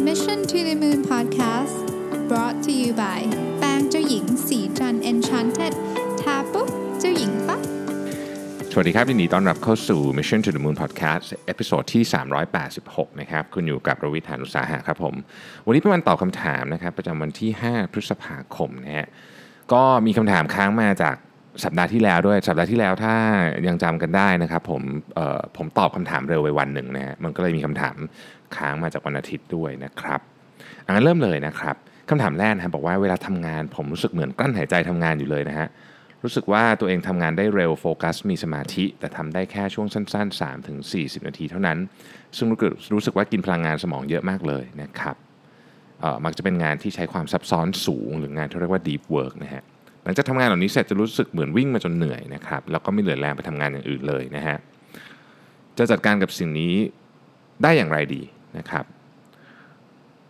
Mission to the Moon Podcast brought to you by แป้งเจ้าหญิงศรีจันทร์ Enchanted ทาปุ๊บเจ้าหญิงปั๊บสวัสดีครับยินดีต้อนรับเข้าสู่ Mission to the Moon Podcast episode ที่ 386 นะครับ คุณอยู่กับรวิศ หาญอุตสาหะครับผม วันนี้เป็นวันตอบคำถามนะครับ ประจำวันที่ 5 พฤษภาคมนะฮะก็มีคำถามค้างมาจาก สัปดาห์ที่แล้วด้วย สัปดาห์ที่แล้วถ้ายังจำกันได้นะครับ ผมผมตอบคำถามเร็วไปวันหนึ่งนะฮะมันก็เลยมีคำถามค้างมาจากวันอาทิตย์ด้วยนะครับอังั้นเริ่มเลยนะครับคำถามแรกนะบบอกว่าเวลาทำงาน ผมรู้สึกเหมือนกลั้นหายใจทำงานอยู่เลยนะฮะรู้สึกว่าตัวเองทำงานได้เร็วโฟกัส มีสมาธิ แต่ทำได้แค่ช่วงสั้นๆ 3-40ถึง40นาทีเท่านั้น ซึ่งรู้สึกรู้สึกว่ากินพลังงานสมองเยอะมากเลยนะครับเอ่อมักจะเป็นงานที่ใช้ความซับซ้อนสูง หรืองานที่เรียกว่า deep work นะฮะ หลังจากทำงานเหล่านี้เสร็จจะรู้สึกเหมือนวิ่งมาจนเหนื่อยนะครับแล้วก็ไม่เหลือแรงไปทำงานอย่างอื่นเลยนะฮะจะจัดการกับสิ่งนี้ได้อย่างไรดีนะครับ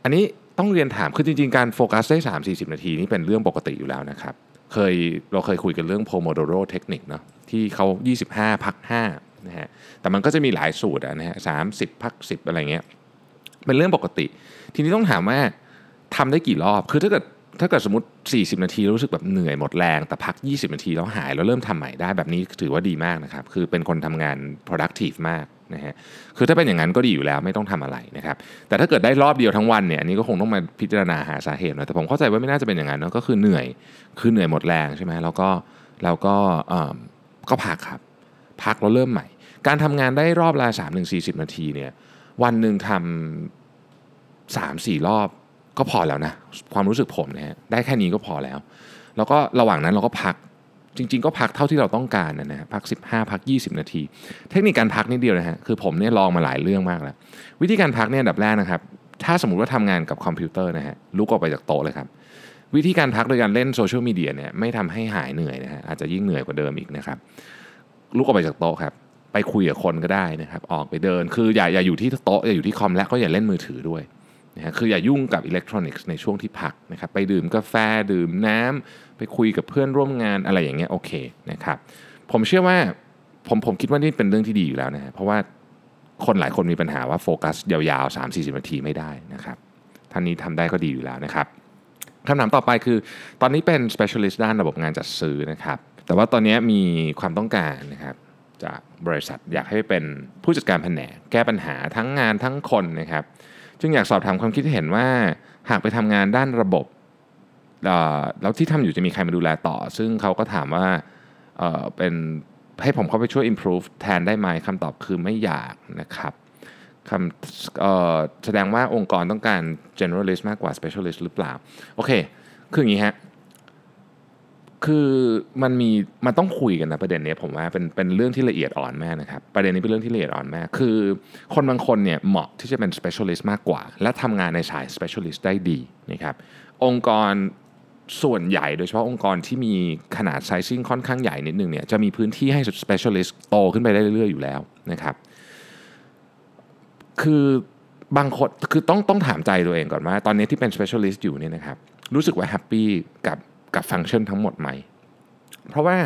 อันนี้ต้องเรียนถามคือจริงๆ การโฟกัสได้ 3-40 นาทีนี่เป็นเรื่องปกติอยู่แล้วนะครับเคยเราเคยคุยกันเรื่อง Pomodoro เทคนิคเนาะที่เขา 25 พัก5นะฮะแต่มันก็จะมีหลายสูตรอะนะฮะ30พัก 10 อะไรเงี้ยเป็นเรื่องปกติ ทีนี้ต้องถามว่าทำได้กี่รอบคือถ้าเกิด ถ้าเกิดสมมติ 40 นาทีรู้สึกแบบเหนื่อยหมดแรง แต่พัก 20 นาทีแล้วหายแล้วเริ่มทำใหม่ได้แบบนี้ถือว่าดีมากนะครับ คือเป็นคนทำงาน productive มากนะฮะคือถ้าเป็นอย่างนั้นก็ดีอยู่แล้วไม่ต้องทำอะไรนะครับ แต่ถ้าเกิดได้รอบเดียวทั้งวันเนี่ยอันนี้ก็คงต้องมาพิจารณาหาสาเหตุนะแต่ผมเข้าใจว่าไม่น่าจะเป็นอย่างนั้นเนอะก็คือเหนื่อยคือเหนื่อยหมดแรงใช่ไหมแล้วก็แล้วก็เอิ่มก็พักครับ พักแล้วเริ่มใหม่ การทำงานได้รอบละ3 1 40 นาทีเนี่ยวันหนึ่งทำสามสี่รอบ ก็พอแล้วนะความรู้สึกผมนะฮะได้แค่นี้ก็พอแล้ว แล้วก็ระหว่างนั้นเราก็พักจริง ๆ ก็พักเท่าที่เราต้องการนะนะฮะพัก 15 พัก 20 นาที เทคนิคการพักนิดเดียวนะฮะคือผมเนี่ยลองมาหลายเรื่องมากแล้ววิธีการพักเนี่ยอันดับแรกนะครับ ถ้าสมมติว่าทำงานกับคอมพิวเตอร์นะฮะลุกออกไปจากโต๊ะเลยครับ วิธีการพักโดยการเล่นโซเชียลมีเดียเนี่ยไม่ทำให้หายเหนื่อยนะฮะอาจจะยิ่งเหนื่อยกว่าเดิมอีกนะครับลุกออกไปจากโต๊ะครับไปคุยกับคนก็ได้นะครับ ออกไปเดินคืออย่าอย่าอยู่ที่โต๊ะอย่าอยู่ที่คอมและก็อย่าเล่นมือถือด้วย นะฮะคืออย่ายุ่งกับอิเล็กทรอนิกส์ในช่วงที่พักนะครับไปดื่มกาแฟดื่มน้ำไปคุยกับเพื่อนร่วมงานอะไรอย่างเงี้ยโอเคนะครับผมเชื่อว่าผมผมคิดว่านี่เป็นเรื่องที่ดีอยู่แล้วนะฮะเพราะว่าคนหลายคนมีปัญหาว่าโฟกัสยาวๆ 3-40นาทีไม่ได้นะครับท่านนี้ทำได้ก็ดีอยู่แล้วนะครับคำถามต่อไปคือ ตอนนี้เป็น specialist ด้านระบบงานจัดซื้อนะครับ แต่ว่าตอนนี้มีความต้องการนะครับจากบริษัทอยากให้เป็นผู้จัดการแผนกแก้ปัญหาทั้งงานทั้งคนนะครับ จึงอยากสอบถามความคิดเห็นว่า หากไปทำงานด้านระบบเอ่อแล้วที่ทำอยู่จะมีใครมาดูแลต่อ ซึ่งเขาก็ถามว่าเป็นให้ผมเข้าไปช่วย improve แทนได้ไหมคำตอบคือไม่อยากนะครับคำแสดงว่าองค์กรต้องการ generalist มากกว่า specialist หรือเปล่า โอเค คืออย่างนี้ฮะ คือมันมีมันต้องคุยกันนะประเด็นนี้ผมว่าเป็นเป็นเรื่องที่ละเอียดอ่อนมากนะครับประเด็นนี้เป็นเรื่องที่ละเอียดอ่อนมากคือ คนบางคนเนี่ยเหมาะที่จะเป็น specialist มากกว่า และทำงานในสาย specialist ได้ดีนะครับองค์กรส่วนใหญ่โดยเฉพาะองค์กรที่มีขนาด sizing ค่อนข้างใหญ่นิดนึงเนี่ยจะมีพื้นที่ให้ specialist โตขึ้นไปได้เรื่อยๆอยู่แล้วนะครับคือบางคนคือต้องต้องถามใจตัวเองก่อนว่า ตอนนี้ที่เป็น specialist อยู่เนี่ยนะครับรู้สึกว่า happy กับ กับฟังก์ชันทั้งหมดไหม เพราะว่า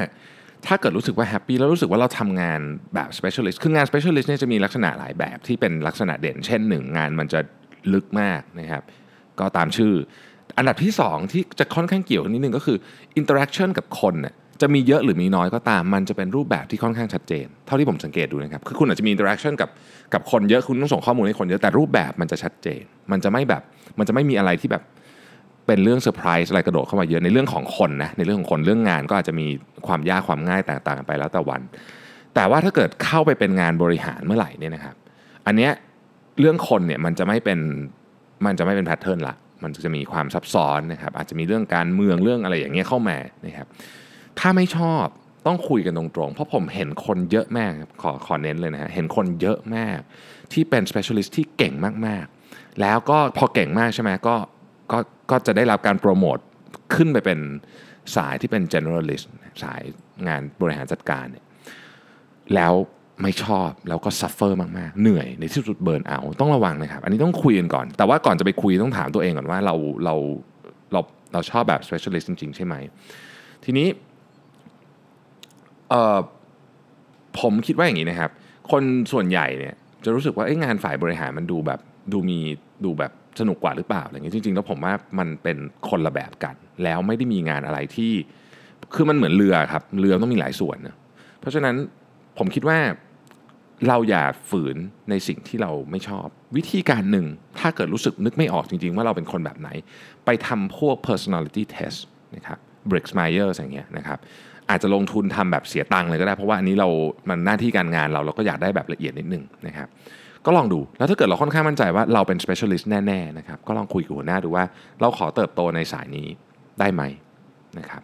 ถ้าเกิดรู้สึกว่าแฮปปี้แล้วรู้สึกว่าเราทำงานแบบ specialist คืองาน specialist เนี่ยจะมีลักษณะหลายแบบที่เป็นลักษณะเด่น เช่นหนึ่งงานมันจะลึกมากนะครับ ก็ตามชื่อ อันดับที่ 2 ที่จะค่อนข้างเกี่ยวนิดนึงก็คือ interaction กับคนน่ะจะมีเยอะหรือมีน้อยก็ตาม มันจะเป็นรูปแบบที่ค่อนข้างชัดเจน เท่าที่ผมสังเกตดูนะครับ คือคุณอาจจะมี interaction กับกับคนเยอะ คุณต้องส่งข้อมูลให้คนเยอะ แต่รูปแบบมันจะชัดเจน มันจะไม่แบบ มันจะไม่มีอะไรที่แบบ เป็นเรื่องเซอร์ไพรส์อะไรกระโดดเข้ามาเยอะในเรื่องของคนนะในเรื่องของคนเรื่องงานก็อาจจะมีความยากความง่ายแตกต่างกันไปแล้วแต่วัน แต่ว่าถ้าเกิดเข้าไปเป็นงานบริหารเมื่อไหร่เนี่ยนะครับ อันเนี้ยเรื่องคนเนี่ยมันจะไม่เป็นมันจะไม่เป็นแพทเทิร์นละมันจะมีความซับซ้อนนะครับอาจจะมีเรื่องการเมืองเรื่องอะไรอย่างเงี้ยเข้ามานะครับถ้าไม่ชอบต้องคุยกันตรงๆ เพราะผมเห็นคนเยอะมากขอขอเน้นเลยนะฮะเห็นคนเยอะมากที่เป็น specialist ที่เก่งมากๆ แล้วก็พอเก่งมากใช่ไหมก็ ก็ก็จะได้รับการโปรโมทขึ้นไปเป็นสายที่เป็น generalist สายงานบริหารจัดการเนี่ยแล้วไม่ชอบแล้วก็ suffer มากๆ เหนื่อยในที่สุด burnout ต้องระวังนะครับ อันนี้ต้องคุยกันก่อน แต่ว่าก่อนจะไปคุยต้องถามตัวเองก่อนว่าเราเราเราเราชอบแบบ specialist จริง ๆ ใช่ไหม ทีนี้เอ่อผมคิดว่าอย่างนี้นะครับ คนส่วนใหญ่เนี่ยจะรู้สึกว่าเอ้งานฝ่ายบริหารมันดูแบบดูมีดูแบบ สนุกกว่าหรือเปล่าอะไรเงี้ยจริงๆ แล้วผมว่ามันเป็นคนละแบบกัน แล้วไม่ได้มีงานอะไรที่ คือมันเหมือนเรือครับ เรือต้องมีหลายส่วนนะเพราะฉะนั้นผมคิดว่าเราอย่าฝืนในสิ่งที่เราไม่ชอบ วิธีการหนึ่งถ้าเกิดรู้สึกนึกไม่ออกจริง ๆ ว่าเราเป็นคนแบบไหน ไปทำพวก personality test นะครับ Briggs Myers อย่างเงี้ยนะครับอาจจะลงทุนทำแบบเสียตังค์เลยก็ได้ เพราะว่าอันนี้เรามันหน้าที่การงานเราเราก็อยากได้แบบละเอียดนิดนึงนะครับ ก็ลองดูแล้วถ้าเกิดเราค่อนข้างมั่นใจว่าเราเป็น specialist แน่ๆนะครับก็ลองคุยกับหัวหน้าดูว่า เราขอเติบโตในสายนี้ได้ไหมนะครับ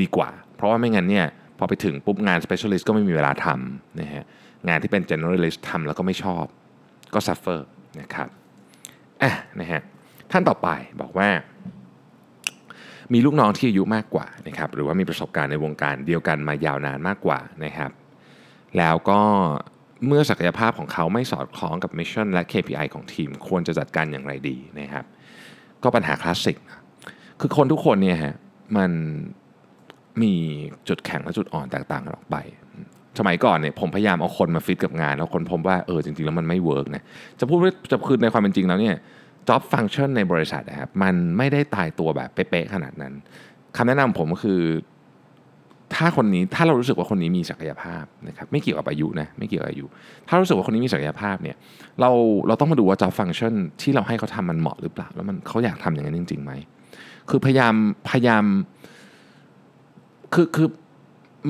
ดีกว่า เพราะว่าไม่งั้นเนี่ยพอไปถึงปุ๊บงาน specialist ก็ไม่มีเวลาทำนะฮะงานที่เป็น generalist ทำแล้วก็ไม่ชอบก็ suffer นะครับอะนะฮะท่านต่อไปบอกว่า มีลูกน้องที่อายุมากกว่านะครับหรือว่ามีประสบการณ์ในวงการเดียวกันมายาวนานมากกว่านะครับ แล้วก็ เมื่อศักยภาพของเขาไม่สอดคล้องกับ mission และ KPI ของทีม ควรจะจัดการอย่างไรดีนะครับ ก็ปัญหาคลาสสิกคือคนทุกคนเนี่ยฮะมันมีจุดแข็งและจุดอ่อนแตกต่างกันออกไป สมัยก่อนเนี่ยผมพยายามเอาคนมาฟิตกับงาน แล้วค้นพบว่าเออจริงๆ แล้วมันไม่ work นะจะพูดว่าจะคือในความเป็นจริงแล้วเนี่ย job function ในบริษัทนะครับมันไม่ได้ตายตัวแบบเป๊ะๆขนาดนั้นคำแนะนำผมก็คือ ถ้าคนนี้ถ้าเรารู้สึกว่าคนนี้มีศักยภาพนะครับไม่เกี่ยวกับอายุนะไม่เกี่ยวกับอายุ ถ้ารู้สึกว่าคนนี้มีศักยภาพเนี่ยเราเราต้องมาดูว่า job function ที่เราให้เขาทำมันเหมาะหรือเปล่า แล้วมันเขาอยากทำอย่างนั้นจริงๆไหมคือพยายามพยายามคือคือ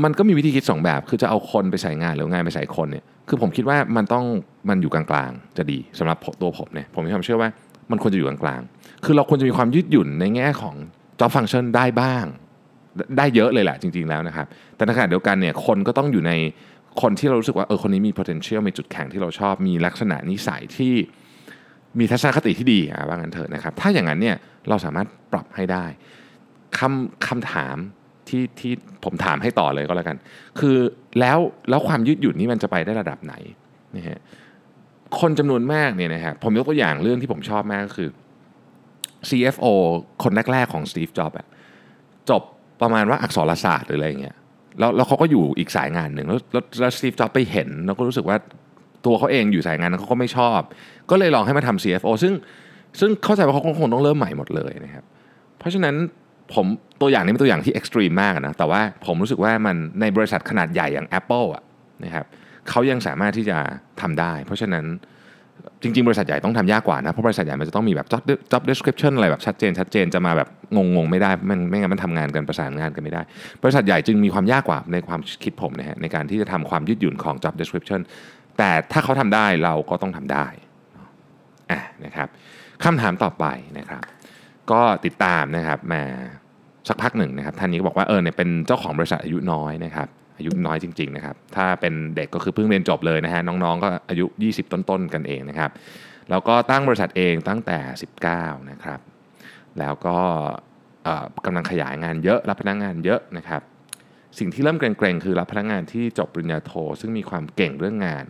มันก็มีวิธีคิดสองแบบ คือจะเอาคนไปใส่งานหรืองานไปใส่คนเนี่ยคือผมคิดว่ามันต้องมันอยู่กลางๆจะดีสำหรับตัวผมเนี่ยผมมีความเชื่อว่ามันควรจะอยู่กลางๆคือเราควรจะมีความยืดหยุ่นในแง่ของ job function ได้บ้าง ได้เยอะเลยแหละจริง ๆแล้วนะครับ แต่ในขณะเดียวกันเนี่ยคนก็ต้องอยู่ในคนที่เรารู้สึกว่าเออคนนี้มี potential มีจุดแข็งที่เราชอบ มีลักษณะนิสัยที่มีทัศนคติที่ดีอะว่างั้นเถอะนะครับ ถ้าอย่างนั้นเนี่ยเราสามารถปรับให้ได้คำคำถามที่ที่ผมถามให้ต่อเลยก็แล้วกัน คือแล้วแล้วความยืดหยุ่นนี้มันจะไปได้ระดับไหนนะฮะคนจำนวนมากเนี่ยนะฮะผมยกตัวอย่างเรื่องที่ผมชอบมากก็คือ CFO คนแรกๆของ Steve Jobs จบ ประมาณว่าอักษรศาสตร์หรืออะไรเงี้ยแล้วแล้วเขาก็อยู่อีกสายงานหนึ่งแล้วแล้วแล้ว Steve Jobs ไปเห็น แล้วก็รู้สึกว่าตัวเขาเองอยู่สายงานนั้นเขาก็ไม่ชอบ ก็เลยลองให้มาทำ CFO ซึ่งซึ่งเข้าใจว่าเขาคงต้องเริ่มใหม่หมดเลยนะครับเพราะฉะนั้นผมตัวอย่างนี้เป็นตัวอย่างที่เอ็กซ์ตรีมมากนะแต่ว่าผมรู้สึกว่ามันในบริษัทขนาดใหญ่อย่าง Apple อะนะครับเขายังสามารถที่จะทำได้ เพราะฉะนั้น จริง ๆ บริษัทใหญ่ต้องทำยากกว่านะ เพราะบริษัทใหญ่มันจะต้องมีแบบ job job description อะไรแบบชัดเจนชัดเจนจะมาแบบงงๆ ไม่ได้ไม่ไม่งั้นมันทำงานกันประสานงานกันไม่ได้ บริษัทใหญ่จึงมีความยากกว่าในความคิดผมนะฮะในการที่จะทำความยืดหยุ่นของ job description แต่ถ้าเขาทำได้เราก็ต้องทำได้อะนะครับคำถามต่อไปนะครับ ก็ติดตามนะครับมาสักพักหนึ่งนะครับท่านนี้ก็บอกว่าเออเนี่ยเป็นเจ้าของบริษัทอายุน้อยนะครับ อายุน้อยจริง ๆ นะครับ ถ้าเป็นเด็กก็คือเพิ่งเรียนจบเลยนะฮะน้องๆ ก็อายุ 20 ต้นๆ กันเองนะครับ แล้วก็ตั้งบริษัทเองตั้งแต่ 19 นะครับ แล้วก็กำลังขยายงานเยอะรับพนักงงานเยอะนะครับ สิ่งที่เริ่มเกรงๆ คือรับพนักงงานที่จบปริญญาโท ซึ่งมีความเก่งเรื่องงาน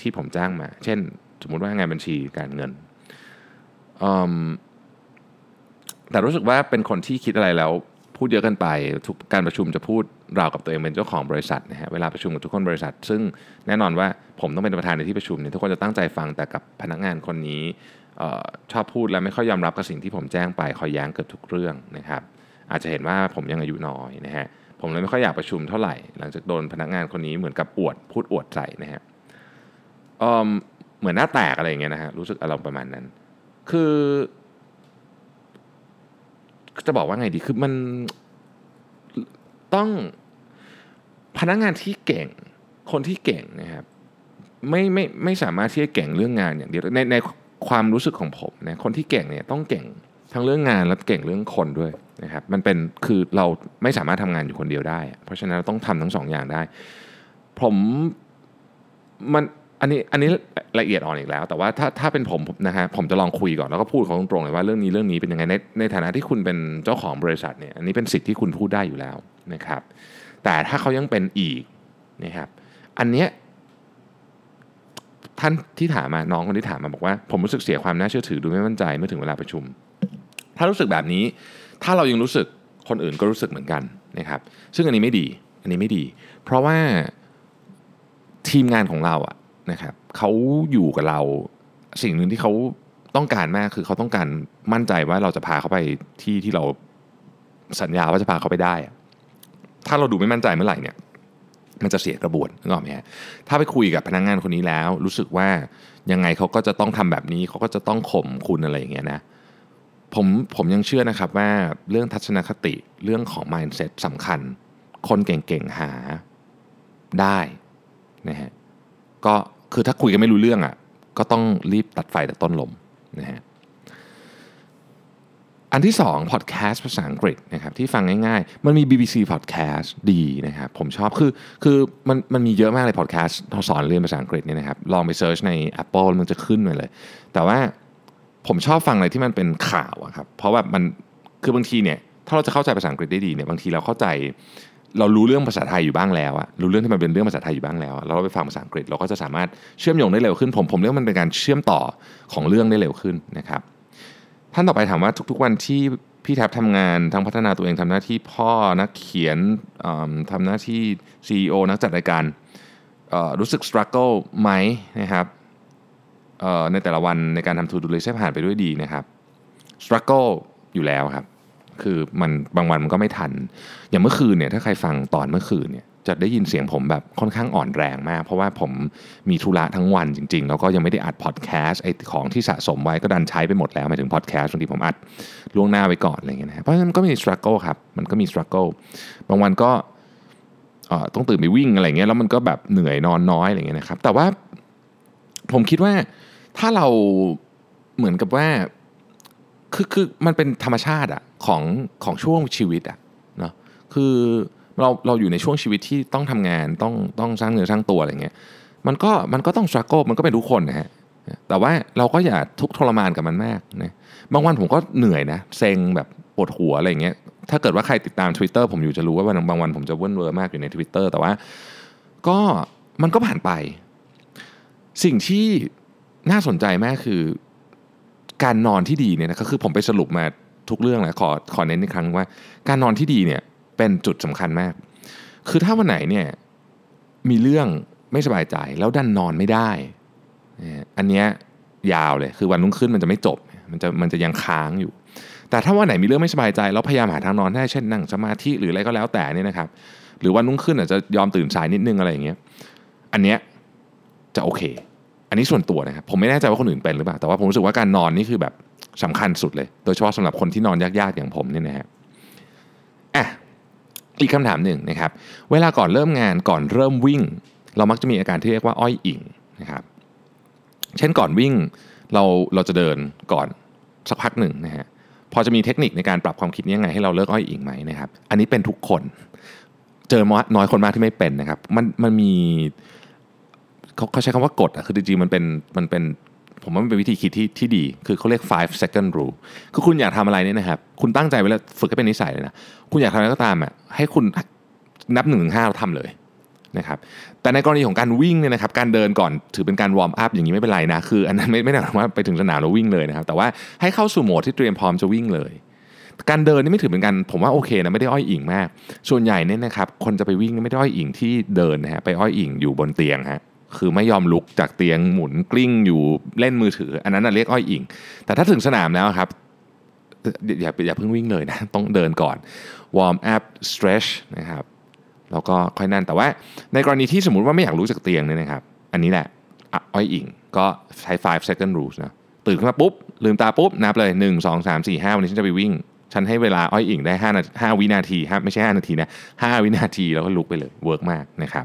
ที่ผมจ้างมา เช่น สมมุติว่างานบัญชีการเงินแต่รู้สึกว่าเป็นคนที่คิดอะไรแล้ว พูดเยอะกันไปทุกการประชุมจะพูดราวกับตัวเองเป็นเจ้าของบริษัทนะฮะเวลาประชุมกับทุกคนบริษัท ซึ่งแน่นอนว่าผมต้องเป็นประธานในที่ประชุมเนี่ยทุกคนจะตั้งใจฟังแต่กับพนักงานคนนี้ชอบพูดและไม่ค่อยยอมรับกับสิ่งที่ผมแจ้งไปคอยแย้งเกือบทุกเรื่องนะครับอาจจะเห็นว่าผมยังอายุน้อยนะฮะผมเลยไม่ค่อยอยากประชุมเท่าไหร่ หลังจากโดนพนักงานคนนี้เหมือนกับอวดพูดอวดใส่นะฮะเหมือนหน้าแตกอะไรอย่างเงี้ยนะฮะรู้สึกอารมณ์ประมาณนั้น คือ จะบอกว่าไงดีคือมันต้องพนักงานที่เก่งคนที่เก่งนะครับไม่ไม่ไม่สามารถที่จะเก่งเรื่องงานอย่างเดียวในในความรู้สึกของผมนะคนที่เก่งเนี่ยต้องเก่งทั้งเรื่องงานและเก่งเรื่องคนด้วยนะครับมันเป็นคือเราไม่สามารถทำงานอยู่คนเดียวได้ เพราะฉะนั้นเราต้องทำทั้งสองอย่างได้ ผมมัน อันนี้อันนี้ละเอียดอ่อนอีกแล้ว แต่ว่าถ้าถ้าเป็นผมนะฮะผมจะลองคุยก่อนแล้วก็พูดเขาตรงๆเลยว่าเรื่องนี้เรื่องนี้เป็นยังไงในในฐานะที่คุณเป็นเจ้าของบริษัทเนี่ยอันนี้เป็นสิทธิ์ที่คุณพูดได้อยู่แล้วนะครับ แต่ถ้าเขายังเป็นอีกนะครับ อันเนี้ยท่านที่ถามมาน้องคนที่ถามมาบอกว่า ผมรู้สึกเสียความน่าเชื่อถือดูไม่มั่นใจเมื่อถึงเวลาประชุม ถ้ารู้สึกแบบนี้ ถ้าเรายังรู้สึกคนอื่นก็รู้สึกเหมือนกันนะครับ ซึ่งอันนี้ไม่ดี อันนี้ไม่ดี เพราะว่าทีมงานของเราอะ นะครับเขาอยู่กับเรา สิ่งหนึ่งที่เขาต้องการมากคือเขาต้องการมั่นใจว่าเราจะพาเขาไปที่ที่เราสัญญาว่าจะพาเขาไปได้ ถ้าเราดูไม่มั่นใจเมื่อไหร่เนี่ยมันจะเสียกระบวนนึกออกไหมฮะถ้าไปคุยกับพนักงานคนนี้แล้ว รู้สึกว่ายังไงเขาก็จะต้องทำแบบนี้เขาก็จะต้องข่มคุณอะไรอย่างเงี้ยนะผมผมยังเชื่อนะครับว่าเรื่องทัศนคติเรื่องของ mindset สำคัญ คนเก่งๆหาได้นะฮะก็ คือถ้าคุยกันไม่รู้เรื่องอะก็ต้องรีบตัดไฟแต่ต้นลมนะฮะอันที่2พอดแคสต์ภาษาอังกฤษนะครับที่ฟังง่ายๆ มันมี BBC Podcast ดีนะครับผมชอบคือคือมันมันมีเยอะมากเลยพอดแคสต์สอนเรียนภาษาอังกฤษเนี่ยนะครับลองไปเซิร์ชใน Apple มันจะขึ้นมาเลย แต่ว่าผมชอบฟังอะไรที่มันเป็นข่าวอะครับเพราะว่ามันคือบางทีเนี่ยถ้าเราจะเข้าใจภาษาอังกฤษได้ดีเนี่ยบางทีเราเข้าใจ เรารู้เรื่องภาษาไทยอยู่บ้างแล้วอะรู้เรื่องที่มันเป็นเรื่องภาษาไทยอยู่บ้างแล้ว เราไปฟังภาษาอังกฤษเราก็จะสามารถเชื่อมโยงได้เร็วขึ้น ผมผมเรียกมันเป็นการเชื่อมต่อของเรื่องได้เร็วขึ้นนะครับ ท่านต่อไปถามว่าทุก ๆ วันที่พี่แท็บทำงานทั้งพัฒนาตัวเองทำหน้าที่พ่อนักเขียนทำหน้าที่ CEO นักจัดรายการรู้สึก struggle ไหมนะครับในแต่ละวันในการทำ to do list ให้ผ่านไปด้วยดีนะครับ struggle อยู่แล้วครับ คือมันบางวันมันก็ไม่ทัน อย่างเมื่อคืนเนี่ยถ้าใครฟังตอนเมื่อคืนเนี่ยจะได้ยินเสียงผมแบบค่อนข้างอ่อนแรงมาก เพราะว่าผมมีธุระทั้งวันจริง ๆ แล้วก็ยังไม่ได้อัดพอดแคสต์ไอ้ของที่สะสมไว้ก็ดันใช้ไปหมดแล้วหมายถึงพอดแคสต์บางทีผมอัดล่วงหน้าไว้ก่อนอะไรเงี้ยนะเพราะฉะนั้นมันก็มี struggle ครับมันก็มี struggle บางวันก็ต้องตื่นไปวิ่งอะไรเงี้ยแล้วมันก็แบบเหนื่อยนอนน้อยอะไรเงี้ยนะครับแต่ว่าผมคิดว่าถ้าเราเหมือนกับว่า คือคือมันเป็นธรรมชาติอะของของช่วงชีวิตอะเนาะคือเราเราอยู่ในช่วงชีวิตที่ต้องทำงานต้องต้องสร้างเนื้อสร้างตัวอะไรเงี้ยมันก็มันก็ต้องสครัลมันก็เป็นทุกคนนะฮะแต่ว่าเราก็อย่าทุกทรมานกับมันมากนะบางวันผมก็เหนื่อยนะเซ็งแบบปวดหัวอะไรเงี้ยถ้าเกิดว่าใครติดตาม Twitter ผมอยู่จะรู้ว่าบางวันผมจะเว่นเวอร์มากอยู่ใน Twitter แต่ว่าก็มันก็ผ่านไป สิ่งที่น่าสนใจมากคือ การนอนที่ดีเนี่ยนะก็คือผมไปสรุปมาทุกเรื่องเลยขอขอเน้นอีกครั้งว่า การนอนที่ดีเนี่ยเป็นจุดสำคัญมาก คือถ้าวันไหนเนี่ยมีเรื่องไม่สบายใจแล้วดันนอนไม่ได้ อันเนี้ยยาวเลยคือวันรุ่งขึ้นมันจะไม่จบ มันจะมันจะยังค้างอยู่ แต่ถ้าวันไหนมีเรื่องไม่สบายใจแล้วพยายามหาทางนอนได้เช่นนั่งสมาธิหรืออะไรก็แล้วแต่นี่นะครับ หรือวันรุ่งขึ้นอาจจะยอมตื่นสายนิดนึงอะไรอย่างเงี้ยอันเนี้ยจะโอเค อันนี้ส่วนตัวนะครับผมไม่แน่ใจว่าคนอื่นเป็นหรือเปล่าแต่ว่าผมรู้สึกว่าการนอนนี่คือแบบสำคัญสุดเลย โดยเฉพาะสำหรับคนที่นอนยากๆอย่างผมเนี่ยนะฮะอะอีกคำถามหนึ่งนะครับ เวลาก่อนเริ่มงานก่อนเริ่มวิ่ง เรามักจะมีอาการที่เรียกว่าอ้อยอิ่งนะครับ เช่นก่อนวิ่งเราเราจะเดินก่อนสักพักหนึ่งนะฮะพอจะมีเทคนิคในการปรับความคิดนี้ยังไงให้เราเลิกอ้อยอิงไหมนะครับ อันนี้เป็นทุกคน เจอน้อยคนมากที่ไม่เป็นนะครับ มันมันมี เขาเขาใช้คำว่ากฎอะคือจริงๆมันเป็นมันเป็นผมว่ามันเป็นวิธีคิดที่ที่ดี คือเขาเรียก five second rule คือคุณอยากทำอะไรเนี่ยนะครับ คุณตั้งใจไว้แล้วฝึกให้เป็นนิสัยเลยนะ คุณอยากทำอะไรก็ตามอะ ให้คุณนับหนึ่งถึงห้าเราทำเลยนะครับ แต่ในกรณีของการวิ่งเนี่ยนะครับ การเดินก่อนถือเป็นการ warm up อย่างนี้ไม่เป็นไรนะ คืออันนั้นไม่ไม่ได้หมายความว่าไปถึงสนามแล้ววิ่งเลยนะครับ แต่ว่าให้เข้าสู่โหมดที่เตรียมพร้อมจะวิ่งเลย การเดินนี่ไม่ถือเป็นการผมว่าโอเคนะไม่ได้อ้อยอิ่งมาก ส่วนใหญ่เนี่ยนะครับ คนจะไปวิ่งไม่ได้อ้อยอิ่งที่เดินนะฮะ ไปอ้อยอิ่งอยู่บนเตียงฮะ คือไม่ยอมลุกจากเตียงหมุนกลิ้งอยู่เล่นมือถือ อันนั้นนะเรียกอ้อยอิ่ง แต่ถ้าถึงสนามแล้วครับอย่าอย่าเพิ่งวิ่งเลยนะ ต้องเดินก่อน warm up stretch นะครับแล้วก็ค่อยนั่นแต่ว่าในกรณีที่สมมติว่าไม่อยากลุกจากเตียงเนี่ยนะครับ อันนี้แหละอ้อยอิ่งก็ใช้ 5 second rules นะตื่นขึ้นมาปุ๊บ ลืมตาปุ๊บ นับเลย 1 2 3 4 5 วันนี้ฉันจะไปวิ่ง ฉันให้เวลาอ้อยอิ่งได้5นา5วินาทีฮะไม่ใช่ 5 นาทีนะ5วินาทีแล้วก็ลุกไปเลย work มากนะครับ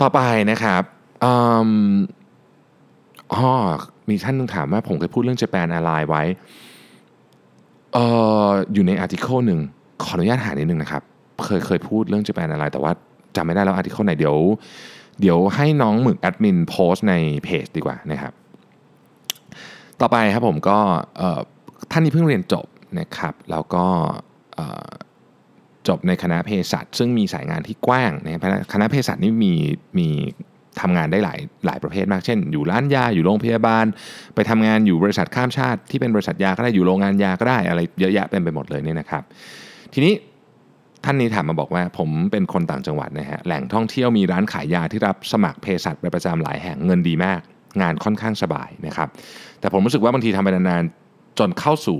ต่อไปนะครับอ๋อมีท่านนึงถามว่าผมเคยพูดเรื่อง Japan Airlines ไว้เอ่ออยู่ในอาร์ติเคิลหนึ่งขออนุญาตหานิดนึงนะครับ เคยเคยพูดเรื่อง Japan Airlines แต่ว่าจำไม่ได้แล้วอาร์ติเคิลไหนเดี๋ยว เดี๋ยวให้น้องหมึกแอดมินโพสต์ในเพจดีกว่านะครับ ต่อไปครับผมก็ท่านนี้เพิ่งเรียนจบนะครับ แล้วก็ จบในคณะเภสัชซึ่งมีสายงานที่กว้างนะครับคณะเภสัชนี่มีมีทำงานได้หลายหลายประเภทมาก เช่น อยู่ร้านยา อยู่โรงพยาบาล ไปทำงานอยู่บริษัทข้ามชาติ ที่เป็นบริษัทยาก็ได้ อยู่โรงงานยาก็ได้ อะไรเยอะแยะเป็นไปหมดเลยเนี่ยนะครับ ทีนี้ท่านนี้ถามมาบอกว่าผมเป็นคนต่างจังหวัดนะฮะ แหล่งท่องเที่ยวมีร้านขายยาที่รับสมัครเภสัชปประจำหลายแห่ง เงินดีมาก งานค่อนข้างสบายนะครับ แต่ผมรู้สึกว่าบางทีทำไปนานๆ จนเข้าสู่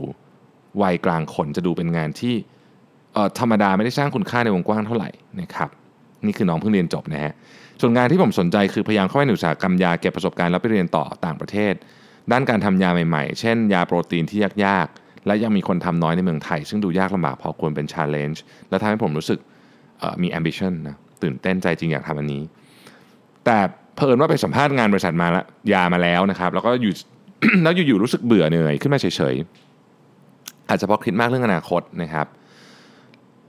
วัยกลางคนจะดูเป็นงานที่ ธรรมดาไม่ได้สร้างคุณค่าในวงกว้างเท่าไหร่นะครับนี่คือน้องเพิ่งเรียนจบนะฮะส่วนงานที่ผมสนใจคือพยายามเข้าไปในอุตสาหกรรมยาเก็บประสบการณ์แล้วไปเรียนต่อต่างประเทศ ด้านการทำยาใหม่ๆ เช่น ยาโปรตีนที่ยากๆ และยังมีคนทำน้อยในเมืองไทย ซึ่งดูยากลำบากพอควรเป็น challenge และทำให้ผมรู้สึกมี ambition นะตื่นเต้นใจจริงอยากทำอันนี้ แต่เพิ่นว่าไปสัมภาษณ์งานบริษัทมาแล้วยามาแล้วนะครับ แล้วก็อยู่แล้วอยู่ๆรู้สึกเบื่อเหนื่อยขึ้นมาเฉยๆอาจจะเพราะคิดมากเรื่องอนาคตนะครับ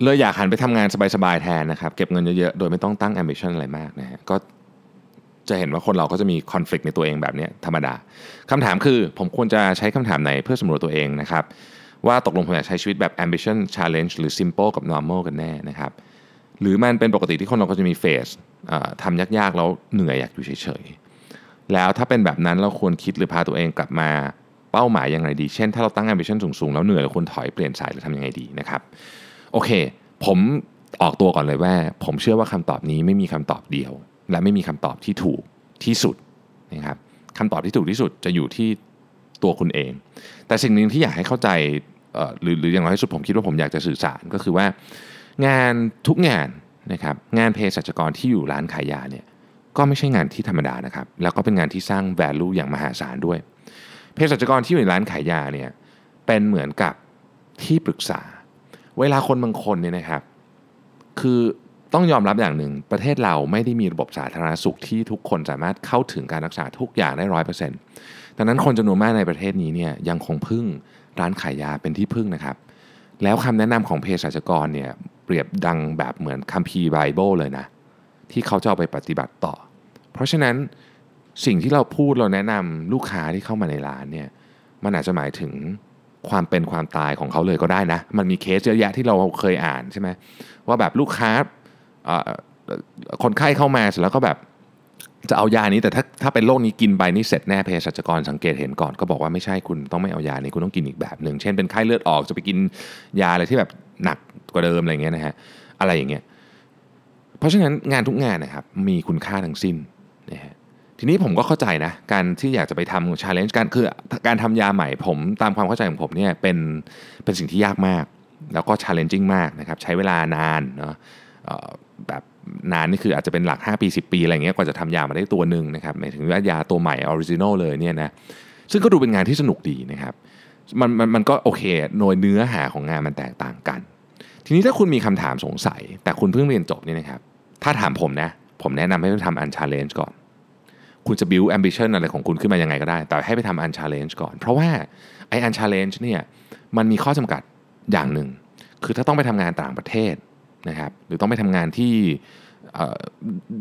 เลยอยากหันไปทำงานสบายๆแทนนะครับ เก็บเงินเยอะๆ โดยไม่ต้องตั้ง ambition อะไรมากนะฮะก็จะเห็นว่าคนเราก็จะมี conflict ในตัวเองแบบนี้ธรรมดาคำถามคือผมควรจะใช้คำถามไหนเพื่อสำรวจตัวเองนะครับ ว่าตกลงผมอยากใช้ชีวิตแบบ ambition challenge หรือ simple กับ normal กันแน่นะครับ หรือมันเป็นปกติที่คนเราก็จะมีเฟสทำยากๆ แล้วเหนื่อยอยากอยู่เฉยๆ แล้วถ้าเป็นแบบนั้นเราควรคิดหรือพาตัวเองกลับมาเป้าหมายยังไงดี เช่นถ้าเราตั้ง ambition สูงๆ แล้วเหนื่อยเราควรถอยเปลี่ยนสายหรือทำยังไงดีนะครับ โอเค ผมออกตัวก่อนเลยว่า ผมเชื่อว่าคำตอบนี้ไม่มีคำตอบเดียว และไม่มีคำตอบที่ถูกที่สุดนะครับคำตอบที่ถูกที่สุดจะอยู่ที่ตัวคุณเอง แต่สิ่งหนึ่งที่อยากให้เข้าใจหรือหรืออย่างน้อยที่สุดผมคิดว่าผมอยากจะสื่อสารก็คือว่า งานทุกงานนะครับงานเภสัชกรที่อยู่ร้านขายยาเนี่ยก็ไม่ใช่งานที่ธรรมดานะครับ แล้วก็เป็นงานที่สร้าง value อย่างมหาศาลด้วย เภสัชกรที่อยู่ในร้านขายยาเนี่ยเป็นเหมือนกับที่ปรึกษา เวลาคนบางคนเนี่ยนะครับ คือต้องยอมรับอย่างหนึ่ง ประเทศเราไม่ได้มีระบบสาธารณสุขที่ทุกคนสามารถเข้าถึงการรักษาทุกอย่างได้ร้อยเปอร์เซ็นต์ดังนั้นคนจำนวนมากในประเทศนี้เนี่ยยังคงพึ่งร้านขายยาเป็นที่พึ่งนะครับ แล้วคำแนะนำของเภสัชกรเนี่ยเปรียบดังแบบเหมือนคัมภีร์ไบเบิลเลยนะ ที่เขาจะเอาไปปฏิบัติต่อ เพราะฉะนั้นสิ่งที่เราพูดเราแนะนำลูกค้าที่เข้ามาในร้านเนี่ยมันอาจจะหมายถึง ความเป็นความตายของเขาเลยก็ได้นะ มันมีเคสเยอะแยะที่เราเคยอ่านใช่ไหมว่าแบบลูกค้าคนไข้เข้ามาเสร็จแล้วก็แบบจะเอายานี้แต่ถ้าถ้าเป็นโรคนี้กินไปนี่เสร็จแน่เภสัชกรสังเกตเห็นก่อนก็บอกว่าไม่ใช่คุณต้องไม่เอายานี้คุณต้องกินอีกแบบหนึ่งเช่นเป็นไข้เลือดออกจะไปกินยาอะไรที่แบบหนักกว่าเดิมอะไรเงี้ยนะฮะอะไรอย่างเงี้ยเพราะฉะนั้นงานทุกงานนะครับมีคุณค่าทั้งสิ้นนะฮะ ทีนี้ผมก็เข้าใจนะ การที่อยากจะไปทำ challenge การคือการทำยาใหม่ผมตามความเข้าใจของผมเนี่ยเป็นเป็นสิ่งที่ยากมาก แล้วก็ challenging มากนะครับ ใช้เวลานานเนาะแบบนานนี่คืออาจจะเป็นหลัก 5 ปี 10 ปีอะไรเงี้ยกว่าจะทำยามาได้ตัวหนึ่งนะครับหมายถึงว่ายาตัวใหม่ original เลยเนี่ยนะซึ่งก็ดูเป็นงานที่สนุกดีนะครับมันมันมันก็โอเคโดยเนื้อหาของงานมันแตกต่างกัน ทีนี้ถ้าคุณมีคำถามสงสัย แต่คุณเพิ่งเรียนจบนี่นะครับถ้าถามผมนะ ผมแนะนำให้ทำอันชาเลนจ์ก่อน คุณจะ build ambition อะไรของคุณขึ้นมายังไงก็ได้ แต่ให้ไปทำ unchallenge ก่อน เพราะว่าไอ้ unchallenge เนี่ยมันมีข้อจำกัดอย่างหนึ่ง คือถ้าต้องไปทำงานต่างประเทศนะครับหรือต้องไปทำงานที่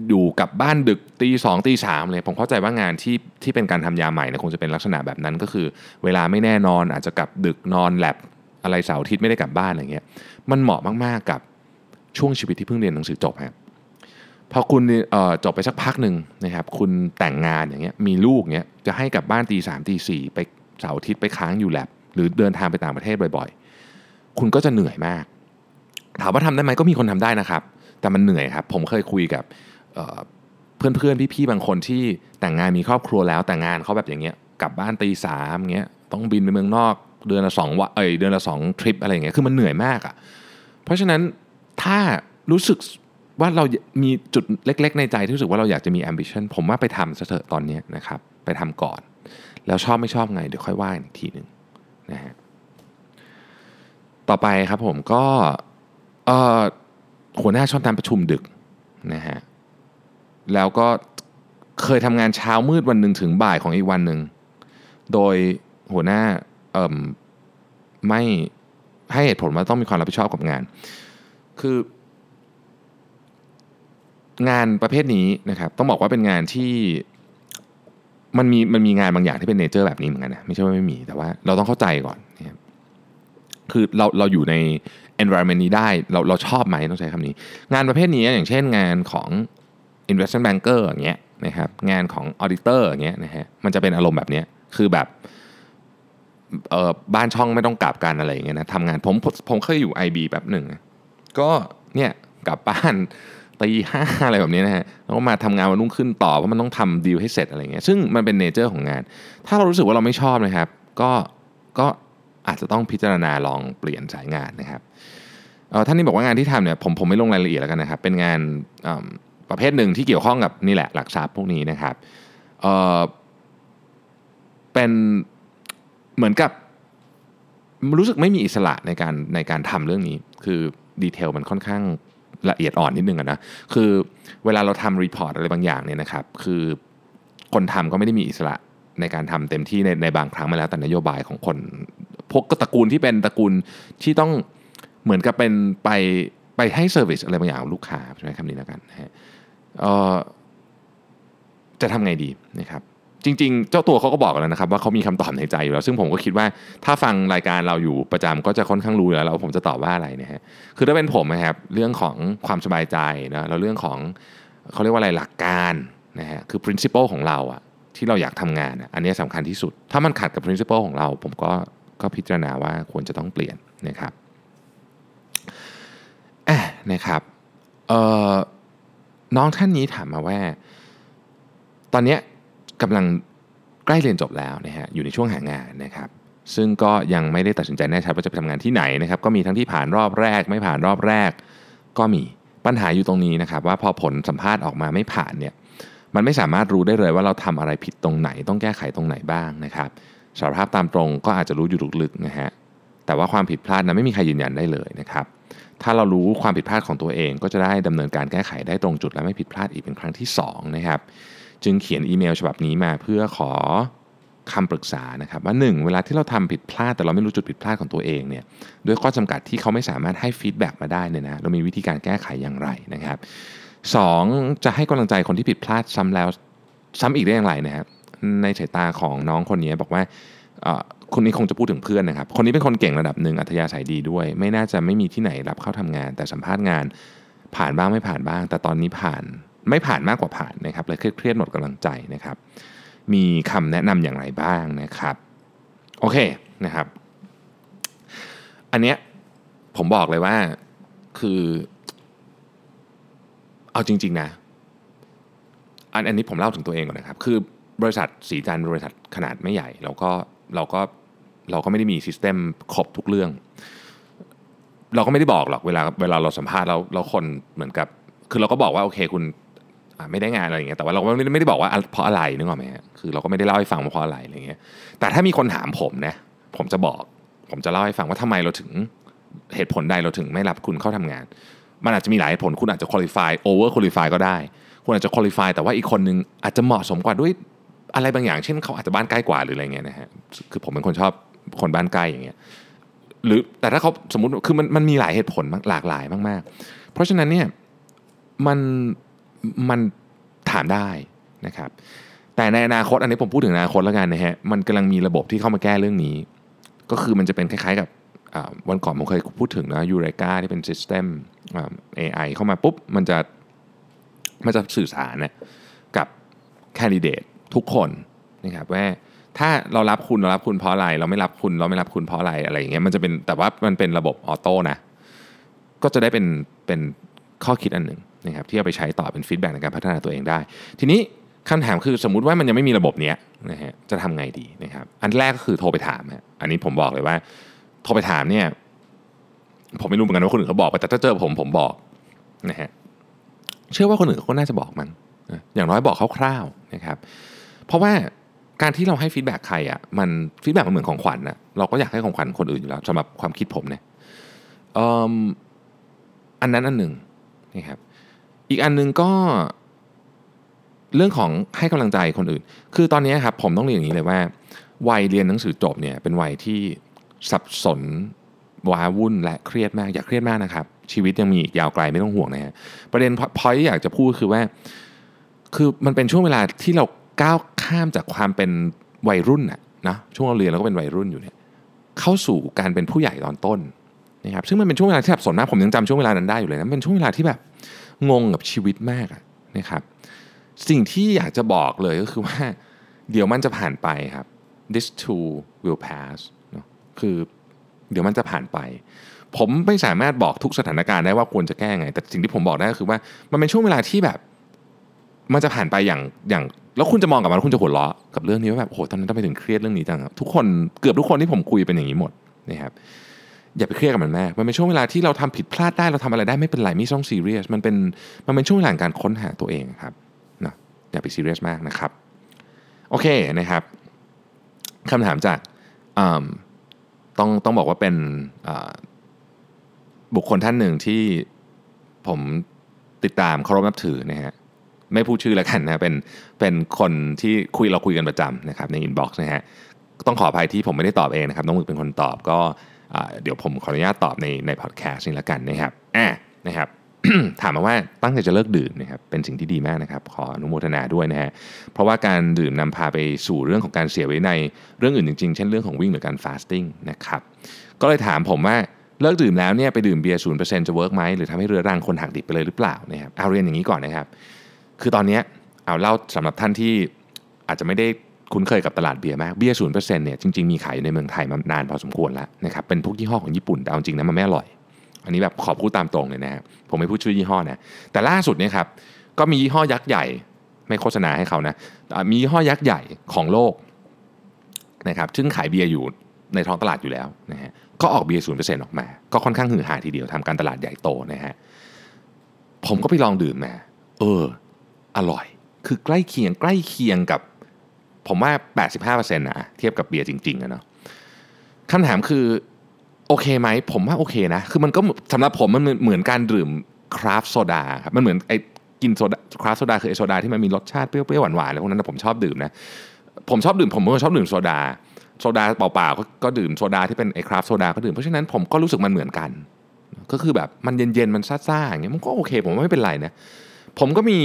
อยู่กับบ้านดึกตีสองตีสามเลยผมเข้าใจว่างานที่ที่เป็นการทำยาใหม่เนี่ยคงจะเป็นลักษณะแบบนั้นก็คือ เวลาไม่แน่นอนอาจจะกลับดึกนอนแลบอะไรเสาร์อาทิตย์ไม่ได้กลับบ้านอะไรเงี้ยมันเหมาะมากๆกับช่วงชีวิตที่เพิ่งเรียนหนังสือจบครับ พอคุณจบไปสักพักหนึ่งนะครับ คุณแต่งงานอย่างเงี้ยมีลูกเงี้ยจะให้กลับบ้านตีสามตีสี่ไปเสาร์อาทิตย์ไปค้างอยู่แลบหรือเดินทางไปต่างประเทศบ่อยๆ คุณก็จะเหนื่อยมาก ถามว่าทำได้ไหมก็มีคนทำได้นะครับ แต่มันเหนื่อยครับ ผมเคยคุยกับเพื่อนๆพี่ๆบางคนที่แต่งงานมีครอบครัวแล้วแต่งงานเขาแบบอย่างเงี้ยกลับบ้านตีสามเงี้ยต้องบินไปเมืองนอก เดือนละสองวันเอ้ยเดือนละสองทริปอะไรเงี้ยคือมันเหนื่อยมากอะ่ะเพราะฉะนั้นถ้ารู้สึก ว่าเรามีจุดเล็ก ๆ ในใจที่รู้สึกว่าเราอยากจะมี ambition ผมว่าไปทำซะเถอะตอนนี้นะครับ ไปทำก่อน แล้วชอบไม่ชอบไง เดี๋ยวค่อยว่าอีกทีหนึ่งนะฮะต่อไปครับผมก็หัวหน้าชอบทำประชุมดึกนะฮะแล้วก็เคยทำงานเช้ามืดวันหนึ่งถึงบ่ายของอีกวันหนึ่ง โดยหัวหน้าไม่ให้เหตุผลว่าต้องมีความรับผิดชอบกับงาน คือ งานประเภทนี้นะครับต้องบอกว่าเป็นงานที่มันมีมันมีงานบางอย่างที่เป็นเนเจอร์แบบนี้เหมือนกันนะไม่ใช่ว่าไม่มีแต่ว่าเราต้องเข้าใจก่อนนะครับคือเราเราอยู่ใน environment นี้ได้เราเราชอบไหมต้องใช้คำนี้ งานประเภทนี้อย่างเช่นงานของ investment banker อย่างเงี้ยนะครับงานของ auditor อย่างเงี้ยนะฮะมันจะเป็นอารมณ์แบบนี้คือแบบเออบ้านช่องไม่ต้องกลับกันอะไรอย่างเงี้ยนะทำงานผมผมเคยอยู่ IB แบบหนึ่งก็เนี่ยกลับบ้าน ตีห้าอะไรแบบนี้นะฮะแล้วก็มาทำงานวันรุ่งขึ้นต่อเพราะมันต้องทำดีลให้เสร็จอะไรเงี้ยซึ่งมันเป็นเนเจอร์ของงาน ถ้าเรารู้สึกว่าเราไม่ชอบนะครับ ก็ก็อาจจะต้องพิจารณาลองเปลี่ยนสายงานนะครับเออท่านนี้บอกว่างานที่ทำเนี่ยผมผมไม่ลงรายละเอียดแล้วกันนะครับ เป็นงานประเภทหนึ่งที่เกี่ยวข้องกับนี่แหละหลักทรัพย์พวกนี้นะครับเออเป็นเหมือนกับรู้สึกไม่มีอิสระในการในการทำเรื่องนี้ คือดีเทลมันค่อนข้าง ละเอียดอ่อนนิดนึงนะคือเวลาเราทำรีพอร์ตอะไรบางอย่างเนี่ยนะครับคือคนทำก็ไม่ได้มีอิสระในการทำเต็มที่ในในบางครั้งมาแล้วแต่นโยบายของคน พวกตระกูลที่เป็นตระกูลที่ต้องเหมือนกับเป็นไปไปให้เซอร์วิสอะไรบางอย่างลูกค้าใช่ไหมคำนี้แล้วกันนะฮะจะทำไงดีนะครับ จริง ๆ เจ้าตัวเขาก็บอกแล้วนะครับว่าเขามีคำตอบในใจอยู่แล้ว ซึ่งผมก็คิดว่าถ้าฟังรายการเราอยู่ประจำก็จะค่อนข้างรู้อยู่แล้วแล้วาผมจะตอบว่าอะไรนะฮะคือถ้าเป็นผมนะครับเรื่องของความสบายใจนะแล้วเรื่องของเขาเรียกว่าอะไรหลักการนะฮะคือ principle ของเราอะที่เราอยากทำงานอันนี้สำคัญที่สุด ถ้ามันขัดกับ principle ของเรา ผมก็ก็พิจารณาว่าควรจะต้องเปลี่ยนนะครับอะนะครับเอ่อน้องท่านนี้ถามมาว่า ตอนเนี้ย กำลังใกล้เรียนจบแล้วนะฮะอยู่ในช่วงหางานนะครับซึ่งก็ยังไม่ได้ตัดสินใจแน่ชัดว่าจะไปทำงานที่ไหนนะครับก็มีทั้งที่ผ่านรอบแรก ไม่ผ่านรอบแรก ก็มีปัญหาอยู่ตรงนี้นะครับว่าพอผลสัมภาษณ์ออกมาไม่ผ่านเนี่ยมันไม่สามารถรู้ได้เลยว่าเราทำอะไรผิดตรงไหน ต้องแก้ไขตรงไหนบ้างนะครับสารภาพตามตรงก็อาจจะรู้อยู่ลึกๆนะฮะแต่ว่าความผิดพลาดนั้นไม่มีใครยืนยันได้เลยนะครับถ้าเรารู้ความผิดพลาดของตัวเองก็จะได้ดำเนินการแก้ไขได้ตรงจุดและไม่ผิดพลาดอีกเป็นครั้งที่สองนะครับ จึงเขียนอีเมลฉบับนี้มาเพื่อขอคำปรึกษานะครับว่า 1 เวลาที่เราทำผิดพลาดแต่เราไม่รู้จุดผิดพลาดของตัวเองเนี่ยด้วยข้อจำกัดที่เขาไม่สามารถให้ฟีดแบ็กมาได้เนี่ยนะเรามีวิธีการแก้ไขอย่างไรนะครับสองจะให้กำลังใจคนที่ผิดพลาดซ้ำแล้วซ้ำอีกได้อย่างไรนะครับในสายตาของน้องคนนี้บอกว่าคนนี้คงจะพูดถึงเพื่อนนะครับ คนนี้เป็นคนเก่งระดับหนึ่งอัธยาศัยดีด้วย ไม่น่าจะไม่มีที่ไหนรับเข้าทำงาน แต่สัมภาษณ์งานผ่านบ้างไม่ผ่านบ้าง แต่ตอนนี้ผ่าน ไม่ผ่านมากกว่าผ่านนะครับเลยเครียดหมดกำลังใจนะครับ มีคำแนะนำอย่างไรบ้างนะครับโอเคนะครับ อันเนี้ยผมบอกเลยว่าคือ เอาจริง ๆ นะอันอันนี้ผมเล่าถึงตัวเองก่อนนะครับ คือบริษัทสีจันบริษัทขนาดไม่ใหญ่แล้วก็เราก็เราก็ไม่ได้มีซิสเต็มครบทุกเรื่อง เราก็ไม่ได้บอกหรอกเวลาเวลาเราสัมภาษณ์แล้วเราคนเหมือนกับ คือเราก็บอกว่าโอเค คุณ ไม่ได้งานอะไรอย่างเงี้ยแต่ว่าเราก็ไม่ได้ไม่ได้บอกว่าเพราะอะไรนึกออกไหมฮะคือเราก็ไม่ได้เล่าให้ฟังว่าเพราะอะไรอะไรเงี้ยแต่ถ้ามีคนถามผมนะผมจะบอก ผมจะเล่าให้ฟังว่าทำไมเราถึงเหตุผลใดเราถึงไม่รับคุณเข้าทำงาน มันอาจจะมีหลายเหตุผลคุณอาจจะ qualify over qualify ก็ได้ คุณอาจจะ qualify แต่ว่าอีกคนนึงอาจจะเหมาะสมกว่าด้วยอะไรบางอย่าง เช่นเขาอาจจะบ้านใกล้กว่าหรืออะไรเงี้ยนะฮะคือผมเป็นคนชอบคนบ้านใกล้อย่างเงี้ยหรือแต่ถ้าเขาสมมติคือมันมันมีหลายเหตุผลหลากหลายมาก ๆ เพราะฉะนั้นเนี่ยมัน มันถามได้นะครับ แต่ในอนาคตอันนี้ผมพูดถึงอนาคตแล้วกันนะฮะมันกำลังมีระบบที่เข้ามาแก้เรื่องนี้ ก็คือมันจะเป็นคล้ายๆกับวันก่อนผมเคยพูดถึงนะยูเรกาที่เป็น System อ่า AI เข้ามาปุ๊บ มันจะมันจะสื่อสารนะกับแคนดิเดตทุกคนนะครับว่าถ้าเรารับคุณเรารับคุณเพราะอะไรเราไม่รับคุณเราไม่รับคุณเพราะอะไรอะไรอย่างเงี้ยมันจะเป็นแต่ว่ามันเป็นระบบออโต้นะก็จะได้เป็นเป็นข้อคิดอันหนึ่ง นะครับที่เอาไปใช้ต่อเป็น feedback ในการพัฒนาตัวเองได้ ทีนี้คำถามคือสมมุติว่ามันยังไม่มีระบบเนี้ยนะฮะจะทำไงดีนะครับอันแรกก็คือโทรไปถามฮะอันนี้ผมบอกเลยว่า โทรไปถามเนี่ยผมไม่รู้เหมือนกันว่าคนอื่นเขาบอกแต่ถ้าเจอผมผมบอกนะฮะเชื่อว่าคนอื่นเขาก็น่าจะบอกมันนะอย่างน้อยบอกคร่าวๆนะครับเพราะว่าการที่เราให้ feedback ใครอะมัน feedback มันเหมือนของขวัญนะเราก็อยากให้ของขวัญคนอื่นอยู่แล้วสำหรับความคิดผมเนี่ยอันนั้นอันหนึ่งนะครับ อีกอันหนึงก็เรื่องของให้กำลังใจคนอื่น คือตอนนี้ครับผมต้องเรียนอย่างนี้เลยว่า วัยเรียนหนังสือจบเนี่ยเป็นวัยที่สับสนว้าวุ่นและเครียดมากอย่าเครียดมากนะครับ ชีวิตยังมีอีกยาวไกลไม่ต้องห่วงนะฮะประเด็นพอยที่อยากจะพูดคือว่า คือมันเป็นช่วงเวลาที่เราก้าวข้ามจากความเป็นวัยรุ่นน่ะนะช่วงเราเรียนเราก็เป็นวัยรุ่นอยู่เนี่ยเข้าสู่การเป็นผู้ใหญ่ตอนต้นนะครับซึ่งมันเป็นช่วงเวลาที่สับสนมากผมยังจำช่วงเวลานั้นได้อยู่เลยนะเป็นช่วงเวลาที่แบบ งงกับชีวิตมากนะครับ สิ่งที่อยากจะบอกเลยก็คือว่า เดี๋ยวมันจะผ่านไปครับ this too will pass คือเดี๋ยวมันจะผ่านไป ผมไม่สามารถบอกทุกสถานการณ์ได้ว่าควรจะแก้ไง แต่สิ่งที่ผมบอกได้ก็คือว่ามันเป็นช่วงเวลาที่แบบ มันจะผ่านไปอย่างอย่าง แล้วคุณจะมองกลับมาแล้วคุณจะหัวเราะกับเรื่องนี้ว่าแบบโอ้โหตอนนั้นทำไมถึงเครียดเรื่องนี้จังครับทุกคนเกือบทุกคนที่ผมคุยเป็นอย่างนี้หมดนะครับ อย่าไปเครียดกับมันมาก มันเป็นช่วงเวลาที่เราทำผิดพลาดได้เราทำอะไรได้ไม่เป็นไรไม่ต้องซีเรียส มันเป็นมันเป็นช่วงเวลาการค้นหาตัวเองครับนะอย่าไปซีเรียสมากนะครับ โอเคนะครับคำถามจากต้องต้องบอกว่าเป็นบุคคลท่านหนึ่งที่ผมติดตามเคารพนับถือนะฮะไม่พูดชื่อแล้วกันนะเป็นเป็นคนที่คุยเราคุยกันประจำนะครับใน inbox นะฮะต้องขออภัยที่ผมไม่ได้ตอบเองนะครับน้องมึกเป็นคนตอบก็ เดี๋ยวผมขออนุญาตตอบในในพอดแคสต์นี่แล้วกันนะครับอ่านะครับถามมาว่าตั้งใจจะเลิกดื่มนะครับเป็นสิ่งที่ดีมากนะครับขออนุโมทนาด้วยนะฮะเพราะว่าการดื่มนำพาไปสู่เรื่องของการเสียวินัยเรื่องอื่นจริงๆ เช่นเรื่องของวิ่งหรือการ fasting นะครับก็เลยถามผมว่าเลิกดื่มแล้วเนี่ยไปดื่มเบียร์ศูนย์เปอร์เซ็นต์จะ work ไหมหรือทำให้เรื้อรังควรหักดิบไปเลยหรือเปล่านะครับเอาเรียนอย่างนี้ก่อนนะครับ คือตอนนี้เอาเล่าสำหรับท่านที่อาจจะไม่ได้ คุ้นเคยกับตลาดเบียร์มาก เบียร์ศูนย์เปอร์เซ็นต์เนี่ยจริงๆมีขายอยู่ในเมืองไทยมานานพอสมควรแล้วนะครับ เป็นพวกยี่ห้อของญี่ปุ่น แต่เอาจริงนะมันไม่อร่อย อันนี้แบบขอพูดตามตรงเลยนะครับผมไม่พูดชื่อยี่ห้อนะ แต่ล่าสุดเนี่ยครับก็มียี่ห้อยักษ์ใหญ่ ไม่โฆษณาให้เขานะ มียี่ห้อยักษ์ใหญ่ของโลกนะครับซึ่งขายเบียร์อยู่ในท้องตลาดอยู่แล้วนะฮะ ก็ออกเบียร์ศูนย์เปอร์เซ็นต์ออกมา ก็ค่อนข้างฮือฮาทีเดียวทำการตลาดใหญ่โตนะฮะ ผมก็ไปลองดื่มมา เออ อร่อย คือใกล้เคียงใกล้เคียงกับ ผมว่า 85%นะเทียบกับเบียร์จริงๆนะเนาะคำถามคือโอเคไหมผมว่าโอเคนะ คือมันก็สำหรับผมมันเหมือนการดื่ม craft โซดาครับมันเหมือนไอ้กินโซดา craft โซดาคือไอโซดาที่มันมีรสชาติเปรี้ยวๆหวานๆอะไรพวกนั้นผมชอบดื่มนะผมชอบดื่มผมก็ชอบดื่มโซดาโซดาเปล่าๆก็ดื่มโซดาที่เป็นไอ craft โซดาก็ดื่มเพราะฉะนั้นผมก็รู้สึกมันเหมือนกัน ก็คือแบบมันเย็นๆมันซ่าๆอย่างเงี้ยมันก็โอเค ผมว่าไม่เป็นไรนะผมก็มี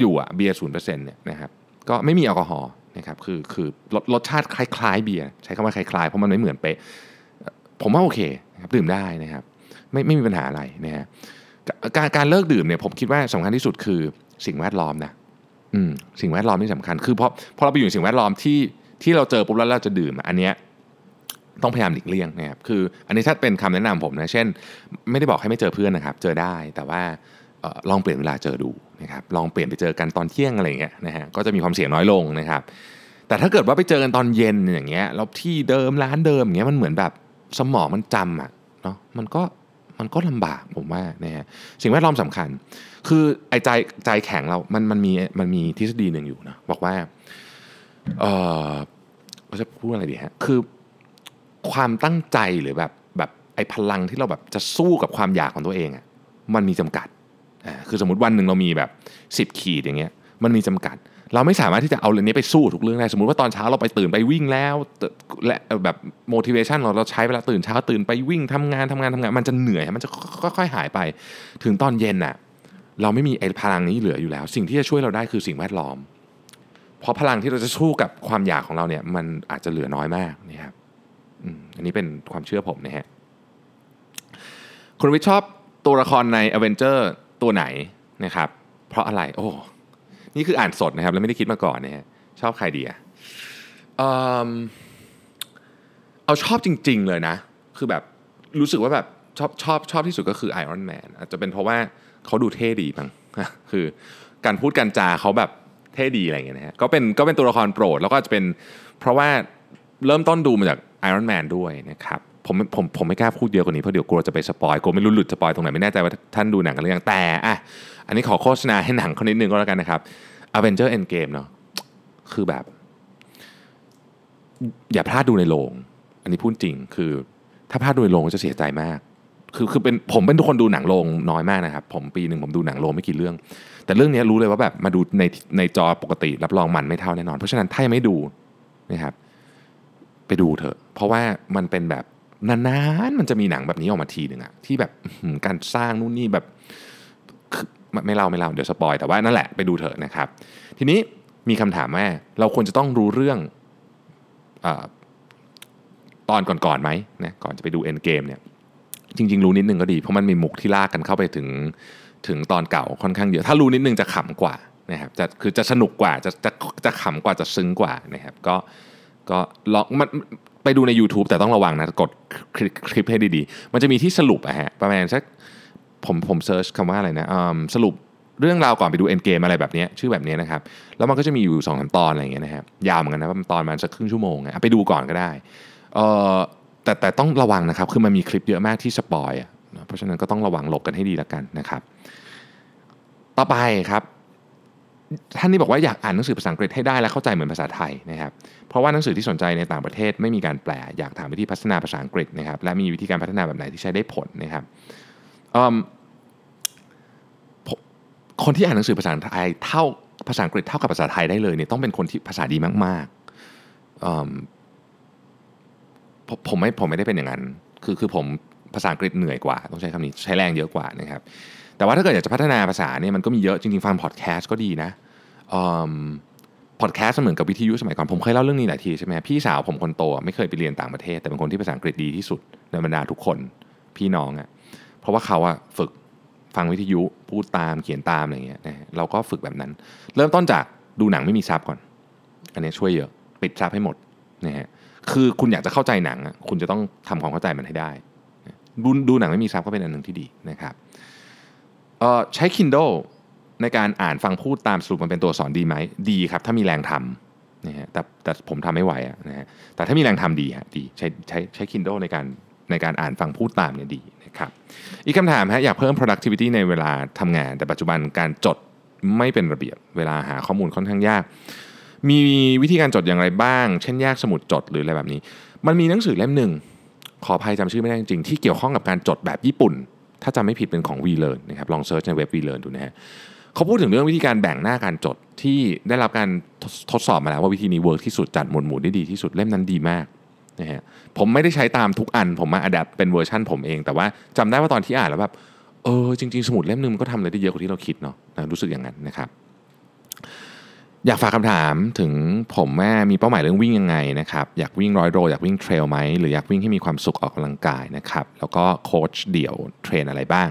อยู่อะเบียร์ศูนย์เปอร์เซ็นต์เนี่ยนะครับก็ไม่มีแอลกอฮอล์ นะครับคือคือรสรสชาติคล้ายๆเบียร์ใช้คำว่าคล้ายๆเพราะมันไม่เหมือนเป๊ะผมว่าโอเคนะครับดื่มได้นะครับ ไม่ไม่มีปัญหาอะไรนะฮะการการเลิกดื่มเนี่ยผมคิดว่าสำคัญที่สุดคือสิ่งแวดล้อมนะอืมสิ่งแวดล้อมที่สำคัญ คือเพราะพอเราไปอยู่สิ่งแวดล้อมที่ที่เราเจอปุ๊บแล้วเราจะดื่มอันเนี้ยต้องพยายามหลีกเลี่ยงนะครับคืออันนี้ถ้าเป็นคำแนะนำผมนะเช่น ไม่ได้บอกให้ไม่เจอเพื่อนนะครับ เจอได้แต่ว่า ลองเปลี่ยนเวลาเจอดูนะครับลองเปลี่ยนไปเจอกันตอนเที่ยงอะไรเงี้ยนะฮะก็จะมีความเสี่ยงน้อยลงนะครับ แต่ถ้าเกิดว่าไปเจอกันตอนเย็นอย่างเงี้ยแล้วที่เดิมร้านเดิมอย่างเงี้ยมันเหมือนแบบสมองมันจำอะเนาะมันก็มันก็ลำบากผมว่านะฮะสิ่งแวดล้อมสำคัญ คือไอ้ใจใจแข็งเรามันมันมีมันมีทฤษฎีหนึ่งอยู่นะบอกว่าเออเราจะพูดอะไรดีฮะคือความตั้งใจหรือแบบแบบไอ้พลังที่เราแบบจะสู้กับความอยากของตัวเองอะมันมีจำกัด คือสมมติวันหนึ่งเรามีแบบสิบขีดอย่างเงี้ยมันมีจำกัด เราไม่สามารถที่จะเอาเรื่องนี้ไปสู้ทุกเรื่องได้สมมติว่าตอนเช้าเราไปตื่นไปวิ่งแล้วและแบบ motivation เราเราใช้เวลาตื่นเช้าตื่นไปวิ่งทำงานทำงานทำงาน มันจะเหนื่อยมันจะค่อยๆหายไป ถึงตอนเย็นน่ะเราไม่มีไอ้พลังนี้เหลืออยู่แล้ว สิ่งที่จะช่วยเราได้คือสิ่งแวดล้อม เพราะพลังที่เราจะสู้กับความอยากของเราเนี่ย มันอาจจะเหลือน้อยมากนะครับอันนี้เป็นความเชื่อผมนะฮะคุณวิชชอบตัวละครใน a v e n g e r ตัวไหนนะครับ เพราะอะไรโอ้นี่คืออ่านสดนะครับ แล้วไม่ได้คิดมาก่อนนะฮะชอบใครดีอะเอาชอบจริง ๆ เลยนะ คือแบบรู้สึกว่าแบบชอบชอบชอบที่สุดก็คือไอรอนแมนอาจจะเป็นเพราะว่าเขาดูเท่ดีมั้งคือการพูดการจาเขาแบบเท่ดีอะไรอย่างเงี้ยนะฮะก็เป็นก็เป็นตัวละครโปรด แล้วก็จะเป็นเพราะว่าเริ่มต้นดูมาจากไอรอนแมนด้วยนะครับ ผมผมผมไม่กล้าพูดเยอะกว่านี้เพราะเดี๋ยวกลัวจะไป spoil กลัวไม่รู้หลุด spoil ตรงไหนไม่แน่ใจว่าท่านดูหนังกันหรือยังแต่อะอันนี้ขอโฆษณาให้หนังคนนิดนึงก็แล้วกันนะครับ Avenger Endgame เนาะคือแบบ อย่าพลาดดูในโรงอันนี้พูดจริง คือ ถ้าพลาดดูในโรงก็จะเสียใจมาก คือคือเป็นผมเป็นทุกคนดูหนังโรงน้อยมากนะครับ ผมปีหนึ่งผมดูหนังโรงไม่กี่เรื่อง แต่เรื่องนี้รู้เลยว่าแบบมาดูในในจอปกติรับรองมันไม่เท่าแน่นอน เพราะฉะนั้นถ้ายังไม่ดูนะครับ ไปดูเถอะ เพราะว่ามันเป็นแบบ นานๆมันจะมีหนังแบบนี้ออกมาทีหนึ่งอะที่แบบการสร้างนู่นนี่แบบไม่เล่าไม่เล่าเดี๋ยวสปอยแต่ว่านั่นแหละไปดูเถอะนะครับ ทีนี้มีคำถามว่าเราควรจะต้องรู้เรื่องอตอนก่อนๆไหมนะก่อนจะไปดูเอ็นเกมเนี่ยจริง ๆ รู้นิดนึงก็ดี เพราะมันมีมุกที่ลากกันเข้าไปถึงถึงตอนเก่าค่อนข้างเยอะ ถ้ารู้นิดนึงจะขำกว่านะครับจะคือจะสนุกกว่าจะจะจะขำกว่าจะซึ้งกว่านะครับก็ก็ลองมัน ไปดูใน YouTube แต่ต้องระวังนะ กดคลิปคลิปให้ดีๆ มันจะมีที่สรุปอะฮะประมาณสักผมผมเซิร์ชคำว่าอะไรนะสรุปเรื่องราวก่อนไปดูเอ็นเกมอะไรแบบนี้ชื่อแบบนี้นะครับ แล้วมันก็จะมีอยู่สองสามตอนอะไรอย่างเงี้ยนะครับยาวเหมือนกันนะตอนมันสักครึ่งชั่วโมงไปดูก่อนก็ได้แต่แต่ต้องระวังนะครับ คือมันมีคลิปเยอะมากที่สปอยอะเพราะฉะนั้นก็ต้องระวังหลบกันให้ดีแล้วกันนะครับ ต่อไปครับ ท่านนี้บอกว่าอยากอ่านหนังสือภาษาอังกฤษให้ได้และเข้าใจเหมือนภาษาไทยนะครับ เพราะว่าหนังสือที่สนใจในต่างประเทศไม่มีการแปล อยากถามวิธีพัฒนาภาษาอังกฤษนะครับ และมีวิธีการพัฒนาแบบไหนที่ใช้ได้ผลนะครับคนที่อ่านหนังสือภาษาไทยเท่าภาษาอังกฤษเท่ากับภาษาไทยได้เลยเนี่ยต้องเป็นคนที่ภาษาดีมากๆผมผมไม่ผมไม่ได้เป็นอย่างนั้น คือคือผมภาษาอังกฤษเหนื่อยกว่า ต้องใช้คำนี้ใช้แรงเยอะกว่านะครับ แต่ว่าถ้าเกิดอยากจะพัฒนาภาษาเนี่ยมันก็มีเยอะจริงๆฟังพอดแคสต์ก็ดีนะพอดแคสต์เหมือนกับวิทยุสมัยก่อนผมเคยเล่าเรื่องนี้หลายทีใช่ไหมพี่สาวผมคนโตไม่เคยไปเรียนต่างประเทศ แต่เป็นคนที่ภาษาอังกฤษดีที่สุดในบรรดาทุกคนพี่น้องอะ่ะเพราะว่าเขาอะฝึกฟังวิทยุพูดตามเขียนตามอะไรเงี้ยนะเราก็ฝึกแบบนั้น เริ่มต้นจากดูหนังไม่มีซับก่อน อันนี้ช่วยเยอะปิดซับให้หมดนะฮะคือคุณอยากจะเข้าใจหนังอะคุณจะต้องทำความเข้าใจมันให้ได้ดูดูหนังไม่มีซับก็เป็นอันหนึ่งที่ดีนะครับ ใช้ Kindle ในการอ่านฟังพูดตามสรุปมันเป็นตัวสอนดีไหมดีครับ ถ้ามีแรงทำนะฮะแต่แต่ผมทำไม่ไหวอะนะฮะแต่ถ้ามีแรงทำดีฮะดีใช้ใช้ใช้ Kindle ในการในการอ่านฟังพูดตามเนี่ยดีนะครับอีกคำถามฮะอยากเพิ่ม productivity ในเวลาทำงาน แต่ปัจจุบันการจดไม่เป็นระเบียบเวลาหาข้อมูลค่อนข้างยาก มีวิธีการจดอย่างไรบ้าง เช่นแยกสมุดจดหรืออะไรแบบนี้ มันมีหนังสือเล่มหนึ่งขออภัยจำชื่อไม่ได้จริงๆที่เกี่ยวข้องกับการจดแบบญี่ปุ่น ถ้าจำไม่ผิดเป็นของ VLearn นะครับลองเซิร์ชในเว็บ VLearn ดูนะฮะเขาพูดถึงเรื่องวิธีการแบ่งหน้าการจดที่ได้รับการทดสอบมาแล้วว่าวิธีนี้ work ที่สุดจัดหมวดหมู่ได้ดีที่สุดเล่มนั้นดีมากนะฮะผมไม่ได้ใช้ตามทุกอันผมมา adapt เป็นเวอร์ชันผมเอง แต่ว่าจำได้ว่าตอนที่อ่านแล้วแบบเออจริง ๆ สมุดเล่มนึงมันก็ทำอะไรได้เยอะกว่าที่เราคิดเนาะนะรู้สึกอย่างนั้นนะครับ อยากฝากคำถามถึงผมว่ามีเป้าหมายเรื่องวิ่งยังไงนะครับอยากวิ่งร้อยโลอยากวิ่ง trail ไหมหรืออยากวิ่งให้มีความสุขออกกำลังกายนะครับแล้วก็โค้ชเดี่ยว train อะไรบ้าง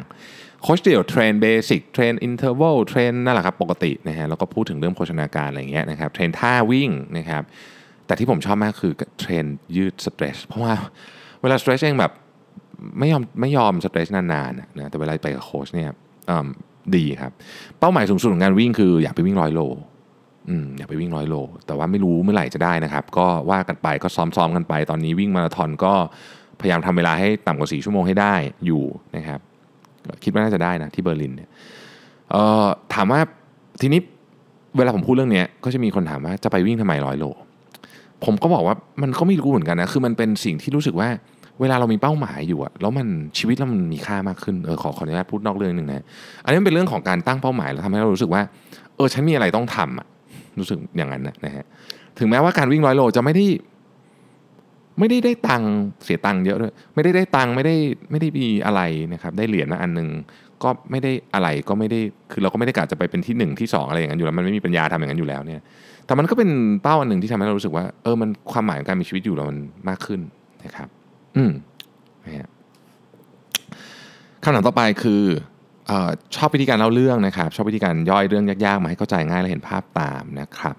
โค้ชเดี่ยว train basic train interval train นั่นแหละครับปกตินะฮะแล้วก็พูดถึงเรื่องโภชนาการอะไรเงี้ยนะครับ train ท่าวิ่งนะครับแต่ที่ผมชอบมากคือ train ยืด stretch เพราะว่าเวลา stretch เองแบบไม่ยอมไม่ยอม stretch นานๆนะแต่เวลาไปกับโค้ชเนี่ยดีครับเป้าหมายสูงสุดของการวิ่งคืออยากไปวิ่งร้อยโล อยากไปวิ่งร้อยโล แต่ว่าไม่รู้เมื่อไหร่จะได้นะครับ ก็ว่ากันไปก็ซ้อมๆกันไป ตอนนี้วิ่งมาราธอนก็พยายามทำเวลาให้ต่ำกว่า 4 ชั่วโมงให้ได้อยู่นะครับ คิดว่าน่าจะได้นะที่เบอร์ลินเนี่ยถามว่าทีนี้เวลาผมพูดเรื่องนี้ก็จะมีคนถามว่าจะไปวิ่งทำไมร้อยโล ผมก็บอกว่ามันก็ไม่รู้เหมือนกันนะ คือมันเป็นสิ่งที่รู้สึกว่าเวลาเรามีเป้าหมายอยู่อะแล้วมันชีวิตเรามันมีค่ามากขึ้นเออขอขออนุญาตพูดนอกเรื่องหนึ่งนะอันนี้เป็นเรื่องของการตั้งเป้าหมายแล้วทำให้เรารู้สึกว่า เออฉันมีอะไรต้องทำอะ รู้สึกอย่างนั้นนะฮะถึงแม้ว่าการวิ่งร้อยโลจะไม่ได้ไม่ได้ได้ตังเสียตังเยอะด้วยไม่ได้ได้ตังไม่ได้ไม่ได้มีอะไรนะครับ ได้เหรียญมาอันนึงก็ไม่ได้อะไรก็ไม่ได้คือเราก็ไม่ได้กะจะไปเป็นที่หนึ่งที่สองอะไรอย่างนั้นอยู่แล้ว มันไม่มีปัญญาทำอย่างนั้นอยู่แล้วเนี่ย แต่มันก็เป็นเป้าอันหนึ่งที่ทำให้เรารู้สึกว่าเออมันความหมายของการมีชีวิตอยู่เรามันมากขึ้นนะครับ อืมนะฮะคำถามต่อไปคือ ชอบวิธีการเล่าเรื่องนะครับ ชอบวิธีการย่อยเรื่องยากๆมาให้เข้าใจง่ายและเห็นภาพตามนะครับ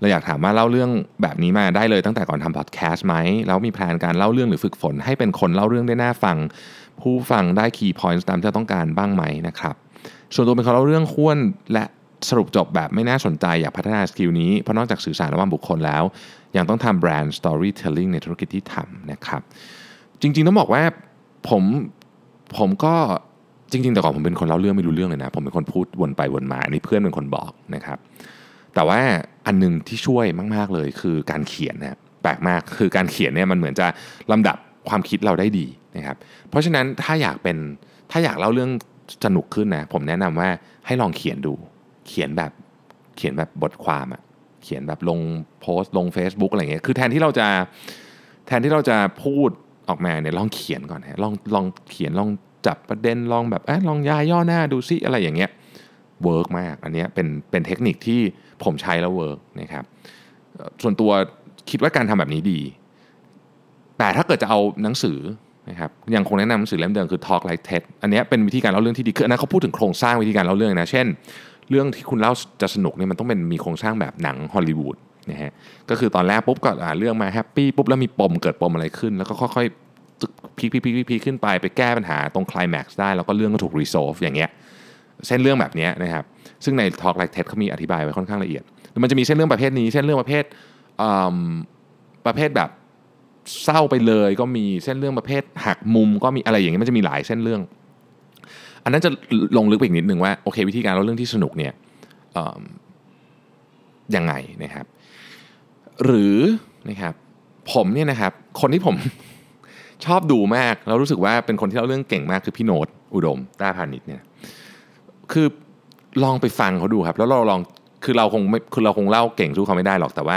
เราอยากถามว่าเล่าเรื่องแบบนี้มาได้เลยตั้งแต่ก่อนทำพอดแคสต์ไหมแล้วมีแผนการเล่าเรื่องหรือฝึกฝน ให้เป็นคนเล่าเรื่องได้น่าฟัง ผู้ฟังได้ key point ตามที่ต้องการบ้างไหมนะครับส่วนตัวเป็นคนเล่าเรื่องข้วนและสรุปจบแบบไม่น่าสนใจอยากพัฒนา skill นี้ เพราะนอกจากสื่อสารระหว่างบุคคลแล้ว ยังต้องทำ brand storytelling ในธุรกิจที่ทำนะครับ จริงๆต้องบอกว่าผมผมก็ จริงๆ แต่ก่อนผมเป็นคนเล่าเรื่องไม่รู้เรื่องเลยนะ ผมเป็นคนพูดวนไปวนมาอันนี้เพื่อนเป็นคนบอกนะครับ แต่ว่าอันหนึงที่ช่วยมากๆเลยคือการเขียนนะแปลกมากคือการเขียนเนี่ยมันเหมือนจะลำดับความคิดเราได้ดีนะครับ เพราะฉะนั้นถ้าอยากเป็นถ้าอยากเล่าเรื่องสนุกขึ้นนะผมแนะนำว่าให้ลองเขียนดู เขียนแบบเขียนแบบบทความอะเขียนแบบลงโพสต์ลง Facebook อะไรเงี้ยคือแทนที่เราจะแทนที่เราจะพูดออกมาเนี่ยลองเขียนก่อนฮะลองลองเขียนลอง จับประเด็นลองแบบเอลองยายย่อหน้าดูซิอะไรอย่างเงี้ยwork มากอันนี้เป็นเป็นเทคนิคที่ผมใช้แล้ว work นะครับส่วนตัวคิดว่าการทำแบบนี้ดี แต่ถ้าเกิดจะเอาหนังสือนะครับยังคงแนะนำหนังสือเล่มเดิมคือ Talk Like TED อันนี้เป็นวิธีการเล่าเรื่องที่ดีคืออันนั้นเขาพูดถึงโครงสร้างวิธีการเล่าเรื่องนะ เช่น เรื่องที่คุณเล่าจะสนุกเนี่ยมันต้องเป็นมีโครงสร้างแบบหนังฮอลลีวูดนะฮะก็คือตอนแรกปุ๊บก็อ่าเรื่องมา happy ปุ๊บแล้วมีปมเกิดปมอะไรขึ้น แล้วก็ค่อย peak peak peak peak ขึ้นไปไปแก้ปัญหาตรงคลายแม็กซ์ได้ แล้วก็เรื่องก็ถูก resolve อย่างเงี้ยเส้นเรื่องแบบนี้นะครับ ซึ่งใน Talk Like TED เขามีอธิบายไว้ค่อนข้างละเอียด มันจะมีเส้นเรื่องประเภทนี้ เส้นเรื่องประเภทประเภทแบบเศร้าไปเลยก็มีเส้นเรื่องประเภทหักมุมก็มีอะไรอย่างเงี้ยมันจะมีหลายเส้นเรื่อง อันนั้นจะลงลึกไปอีกนิดนึงว่าโอเค วิธีการเล่าเรื่องที่สนุกเนี่ยยังไงนะครับ หรือนะครับผมเนี่ยนะครับ คนที่ผม ชอบดูมากแล้วรู้สึกว่าเป็นคนที่เล่าเรื่องเก่งมากคือพี่โน้ตอุดมต้าพานิชเนี่ยคือลองไปฟังเขาดูครับ แล้วเราลองคือเราคงไม่คือเราคงเล่าเก่งสู้เขาไม่ได้หรอกแต่ว่า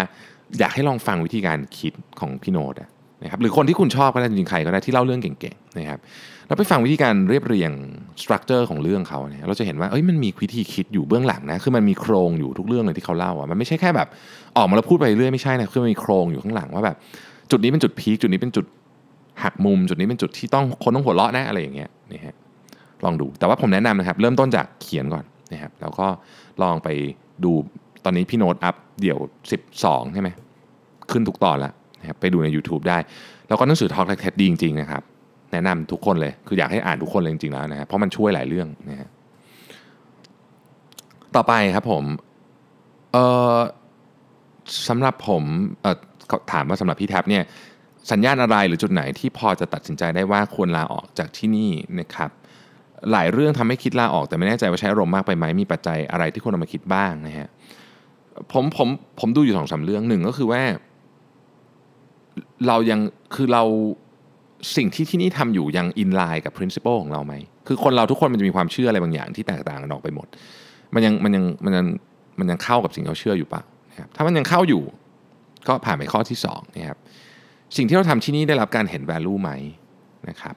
อยากให้ลองฟังวิธีการคิดของพี่โน้ตนะครับหรือคนที่คุณชอบก็ได้จริงๆใครก็ได้ที่เล่าเรื่องเก่งๆนะครับแล้วไปฟังวิธีการเรียบเรียงสตรัคเจอร์ของเรื่องเขาเนี่ยเราจะเห็นว่าเอ้ยมันมีวิธีคิดอยู่เบื้องหลังนะคือมันมีโครงอยู่ทุกเรื่องเลยที่เขาเล่าอะมันไม่ใช่แค่แบบออกมาแล้วพูดไปเรื่อยไม่ใช่นะคือมันมีโครงอยู่ข้างหลังว่าแบบจุดนี้เป็นจุดพีคจุดนี้เป็นจุด หักมุมจุดนี้เป็นจุดที่ต้องคนต้องหัวเราะนะอะไรอย่างเงี้ยนี่ฮะลองดูแต่ว่าผมแนะนำนะครับ เริ่มต้นจากเขียนก่อนนะครับแล้วก็ลองไปดูตอนนี้พี่โน้ตอัพเดี่ยว 12 ใช่ไหมขึ้นทุกตอนแล้วนะครับไปดูใน YouTube ได้ แล้วก็หนังสือ Talk Like TED ดีจริงๆนะครับ แนะนำทุกคนเลย คืออยากให้อ่านทุกคนเลยจริงๆแล้วนะฮะเพราะมันช่วยหลายเรื่องนะฮะต่อไปครับผมเอ่อสำหรับผมเอ่อถามว่าสำหรับพี่แท็บเนี่ย สัญญาณอะไรหรือจุดไหนที่พอจะตัดสินใจได้ว่าควรลาออกจากที่นี่นะครับหลายเรื่องทำให้คิดลาออกแต่ไม่แน่ใจว่าใช้อารมณ์มากไปไหมมีปัจจัยอะไรที่ควรเอามาคิดบ้างนะฮะผมผมผมดูอยู่สองสาเรื่องหนึ่งก็คือว่า เรายังคือเราสิ่งที่ที่นี่ทำอยู่ยังอินไลน์กับ principle ของเราไหมคือคนเราทุกคนมันจะมีความเชื่ออะไรบางอย่างที่แตกต่างกันออกไปหมด มันยังมันยังมันยังมันยังเข้ากับสิ่งที่เราเชื่ออยู่ปะนะครับถ้ามันยังเข้าอยู่ ก็ผ่านไปข้อที่2นะครับ สิ่งที่เราทำที่นี่ได้รับการเห็น value ไหมนะครับ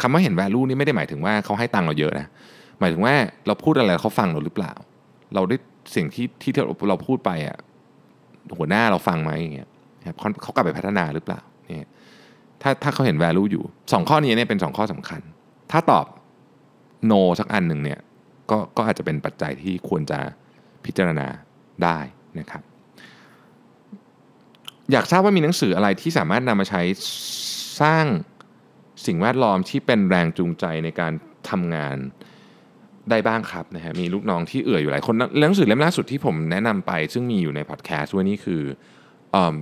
คำว่าเห็น value นี่ไม่ได้หมายถึงว่าเขาให้ตังค์เราเยอะนะหมายถึงว่าเราพูดอะไรเขาฟังเราหรือเปล่า เราได้สิ่งที่ที่เราพูดไปอะหัวหน้าเราฟังไหมอย่างเงี้ยครับเขากลับไปพัฒนาหรือเปล่าเนี่ยถ้าถ้าเขาเห็น value อยู่สองข้อนี้เนี่ยเป็นสองข้อสำคัญ ถ้าตอบ no สักอันหนึ่งเนี่ยก็ก็อาจจะเป็นปัจจัยที่ควรจะพิจารณาได้นะครับ อยากทราบว่ามีหนังสืออะไรที่สามารถนำมาใช้สร้างสิ่งแวดล้อมที่เป็นแรงจูงใจในการทำงานได้บ้างครับนะฮะมีลูกน้องที่เอื่อยอยู่หลายคนหนังสือเล่มล่าสุดที่ผมแนะนำไป ซึ่งมีอยู่ในพอดแคสต์ด้วยนี่คือ um,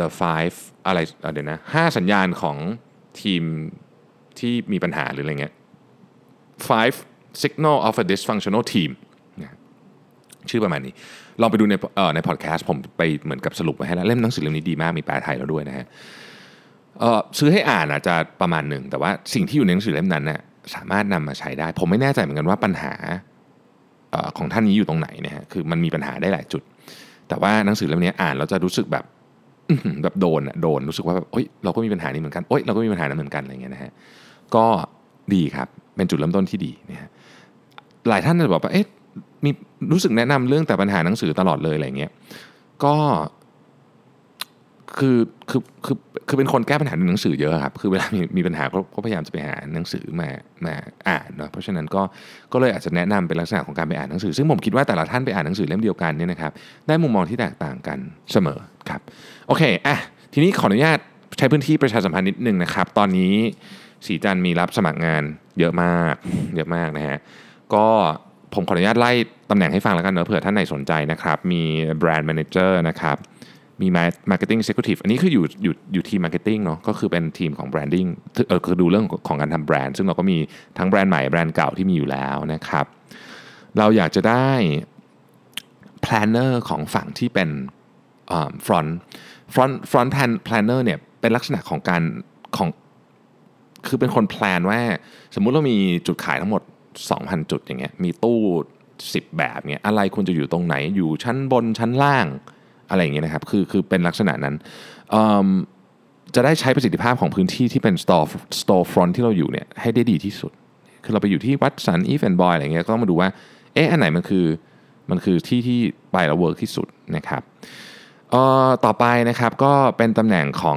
the five อะไรเดี๋ยวนะห้าสัญญาณของทีมที่มีปัญหาหรืออะไรเงี้ย five signal of a dysfunctional team ชื่อประมาณนี้ ลองไปดูในในพอดแคสต์ผมไปเหมือนกับสรุปไว้ให้แล้ว เล่มหนังสือเล่มนี้ดีมากมีแปลไทยแล้วด้วยนะฮะซื้อให้อ่านอาจจะประมาณหนึ่ง แต่ว่าสิ่งที่อยู่ในหนังสือเล่มนั้นน่ะสามารถนำมาใช้ได้ ผมไม่แน่ใจเหมือนกันว่าปัญหาอของท่านนี้อยู่ตรงไหนนะฮะคือมันมีปัญหาได้หลายจุด แต่ว่าหนังสือเล่มนี้อ่านเราจะรู้สึกแบบแบบโดนอะโดนรู้สึกว่าแบบเอ้ยเราก็มีปัญหานี้เหมือนกันเอ้ยเราก็มีปัญหานั้นเหมือนกันอะไรเงี้ยนะฮะก็ดีครับเป็นจุดเริ่มต้นที่ดีนะฮะหลายท่านจะบอกว่าเอ๊ะ มีรู้สึกแนะนำเรื่องแต่ปัญหาหนังสือตลอดเลยอะไรเงี้ยก็คือคือคือคือเป็นคนแก้ปัญหาในหนังสือเยอะครับคือเวลามีมีปัญหาก็พยายามจะไปหาหนังสือมามาอ่านเนาะเพราะฉะนั้นก็ก็เลยอาจจะแนะนำเป็นลักษณะของการไปอ่านหนังสือ ซึ่งผมคิดว่าแต่ละท่านไปอ่านหนังสือเล่มเดียวกันเนี่ยนะครับได้มุมมองที่แตกต่างกันเสมอครับโอเคอะทีนี้ขออนุญาตใช้พื้นที่ประชาสัมพันธ์นิดนึงนะครับ ตอนนี้ศรีจันทร์มีรับสมัครงานเยอะมากเยอะมากนะฮะก็ ผมขออนุญาตไล่ตำแหน่งให้ฟังแล้วกันเนอะเผื่อท่านไหนสนใจนะครับ มี brand manager นะครับมี Marketing Executive อันนี้คืออยู่อยู่อยู่ทีม Marketing เนาะก็คือเป็นทีมของ Branding เออคือดูเรื่องของการทำแบรนด์ ซึ่งเราก็มีทั้งแบรนด์ใหม่แบรนด์เก่าที่มีอยู่แล้วนะครับ เราอยากจะได้ Planner ของฝั่งที่เป็น front front front plan planner เนี่ยเป็นลักษณะของการของคือเป็นคนแพลนว่า สมมุติเรามีจุดขายทั้งหมด 2,000 จุดอย่างเงี้ยมีตู้ 10 แบบเงี้ยอะไรควรจะอยู่ตรงไหนอยู่ชั้นบนชั้นล่างอะไรอย่างเงี้ยนะครับคือคือเป็นลักษณะนั้นจะได้ใช้ประสิทธิภาพของพื้นที่ที่เป็น store store front ที่เราอยู่เนี่ยให้ได้ดีที่สุด คือเราไปอยู่ที่วัตสัน Eveandboy อะไรเงี้ยก็ต้องมาดูว่าเอ๊ะอันไหนมันคือมันคือที่ที่ไปแล้ว work ที่สุดนะครับต่อไปนะครับก็เป็นตำแหน่งของ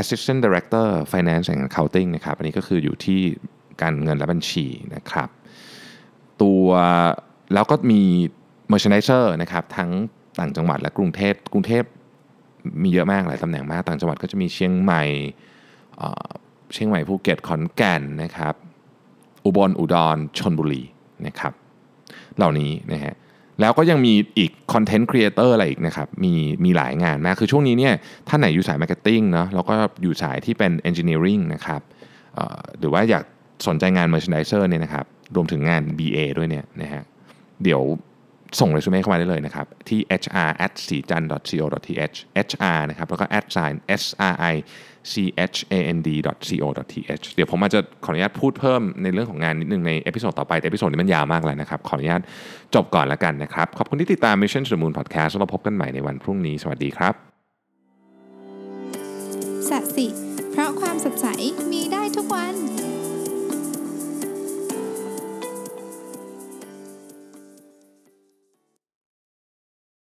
assistant director finance and accounting นะครับ อันนี้ก็คืออยู่ที่การเงินและบัญชีนะครับ ตัวแล้วก็มี merchandiser นะครับทั้งต่างจังหวัดและกรุงเทพกรุงเทพมีเยอะมากหลายตำแหน่งมาก ต่างจังหวัดก็จะมีเชียงใหม่เชียงใหม่ภูเก็ตขอนแก่นนะครับ อุบลอุดรชนบุรีนะครับ เหล่านี้นะฮะแล้วก็ยังมีอีก content creator อะไรอีกนะครับ มีมีหลายงานมาก คือช่วงนี้เนี่ยท่านไหนอยู่สาย marketing เนาะแล้วก็อยู่สายที่เป็น Engineering นะครับหรือว่าอยากสนใจงาน Merchandiser เนี่ยนะครับ รวมถึงงาน BA ด้วยเนี่ยนะฮะเดี๋ยวส่ง résumé เข้ามาได้เลยนะครับ ที่ hr at srichand co th hr นะครับ แล้วก็ at sign s r i c h a n d co th เดี๋ยวผมอาจจะขออนุญาตพูดเพิ่มในเรื่องของงานนิดนึงใน episode ต่อไป แต่ episode นี้มันยาวมากแล้วนะครับ ขออนุญาตจบก่อนแล้วกันนะครับ ขอบคุณที่ติดตาม Mission to the Moon Podcast แล้วเราพบกันใหม่ในวันพรุ่งนี้ สวัสดีครับสัสิเพราะความสดใสมีได้ทุกวัน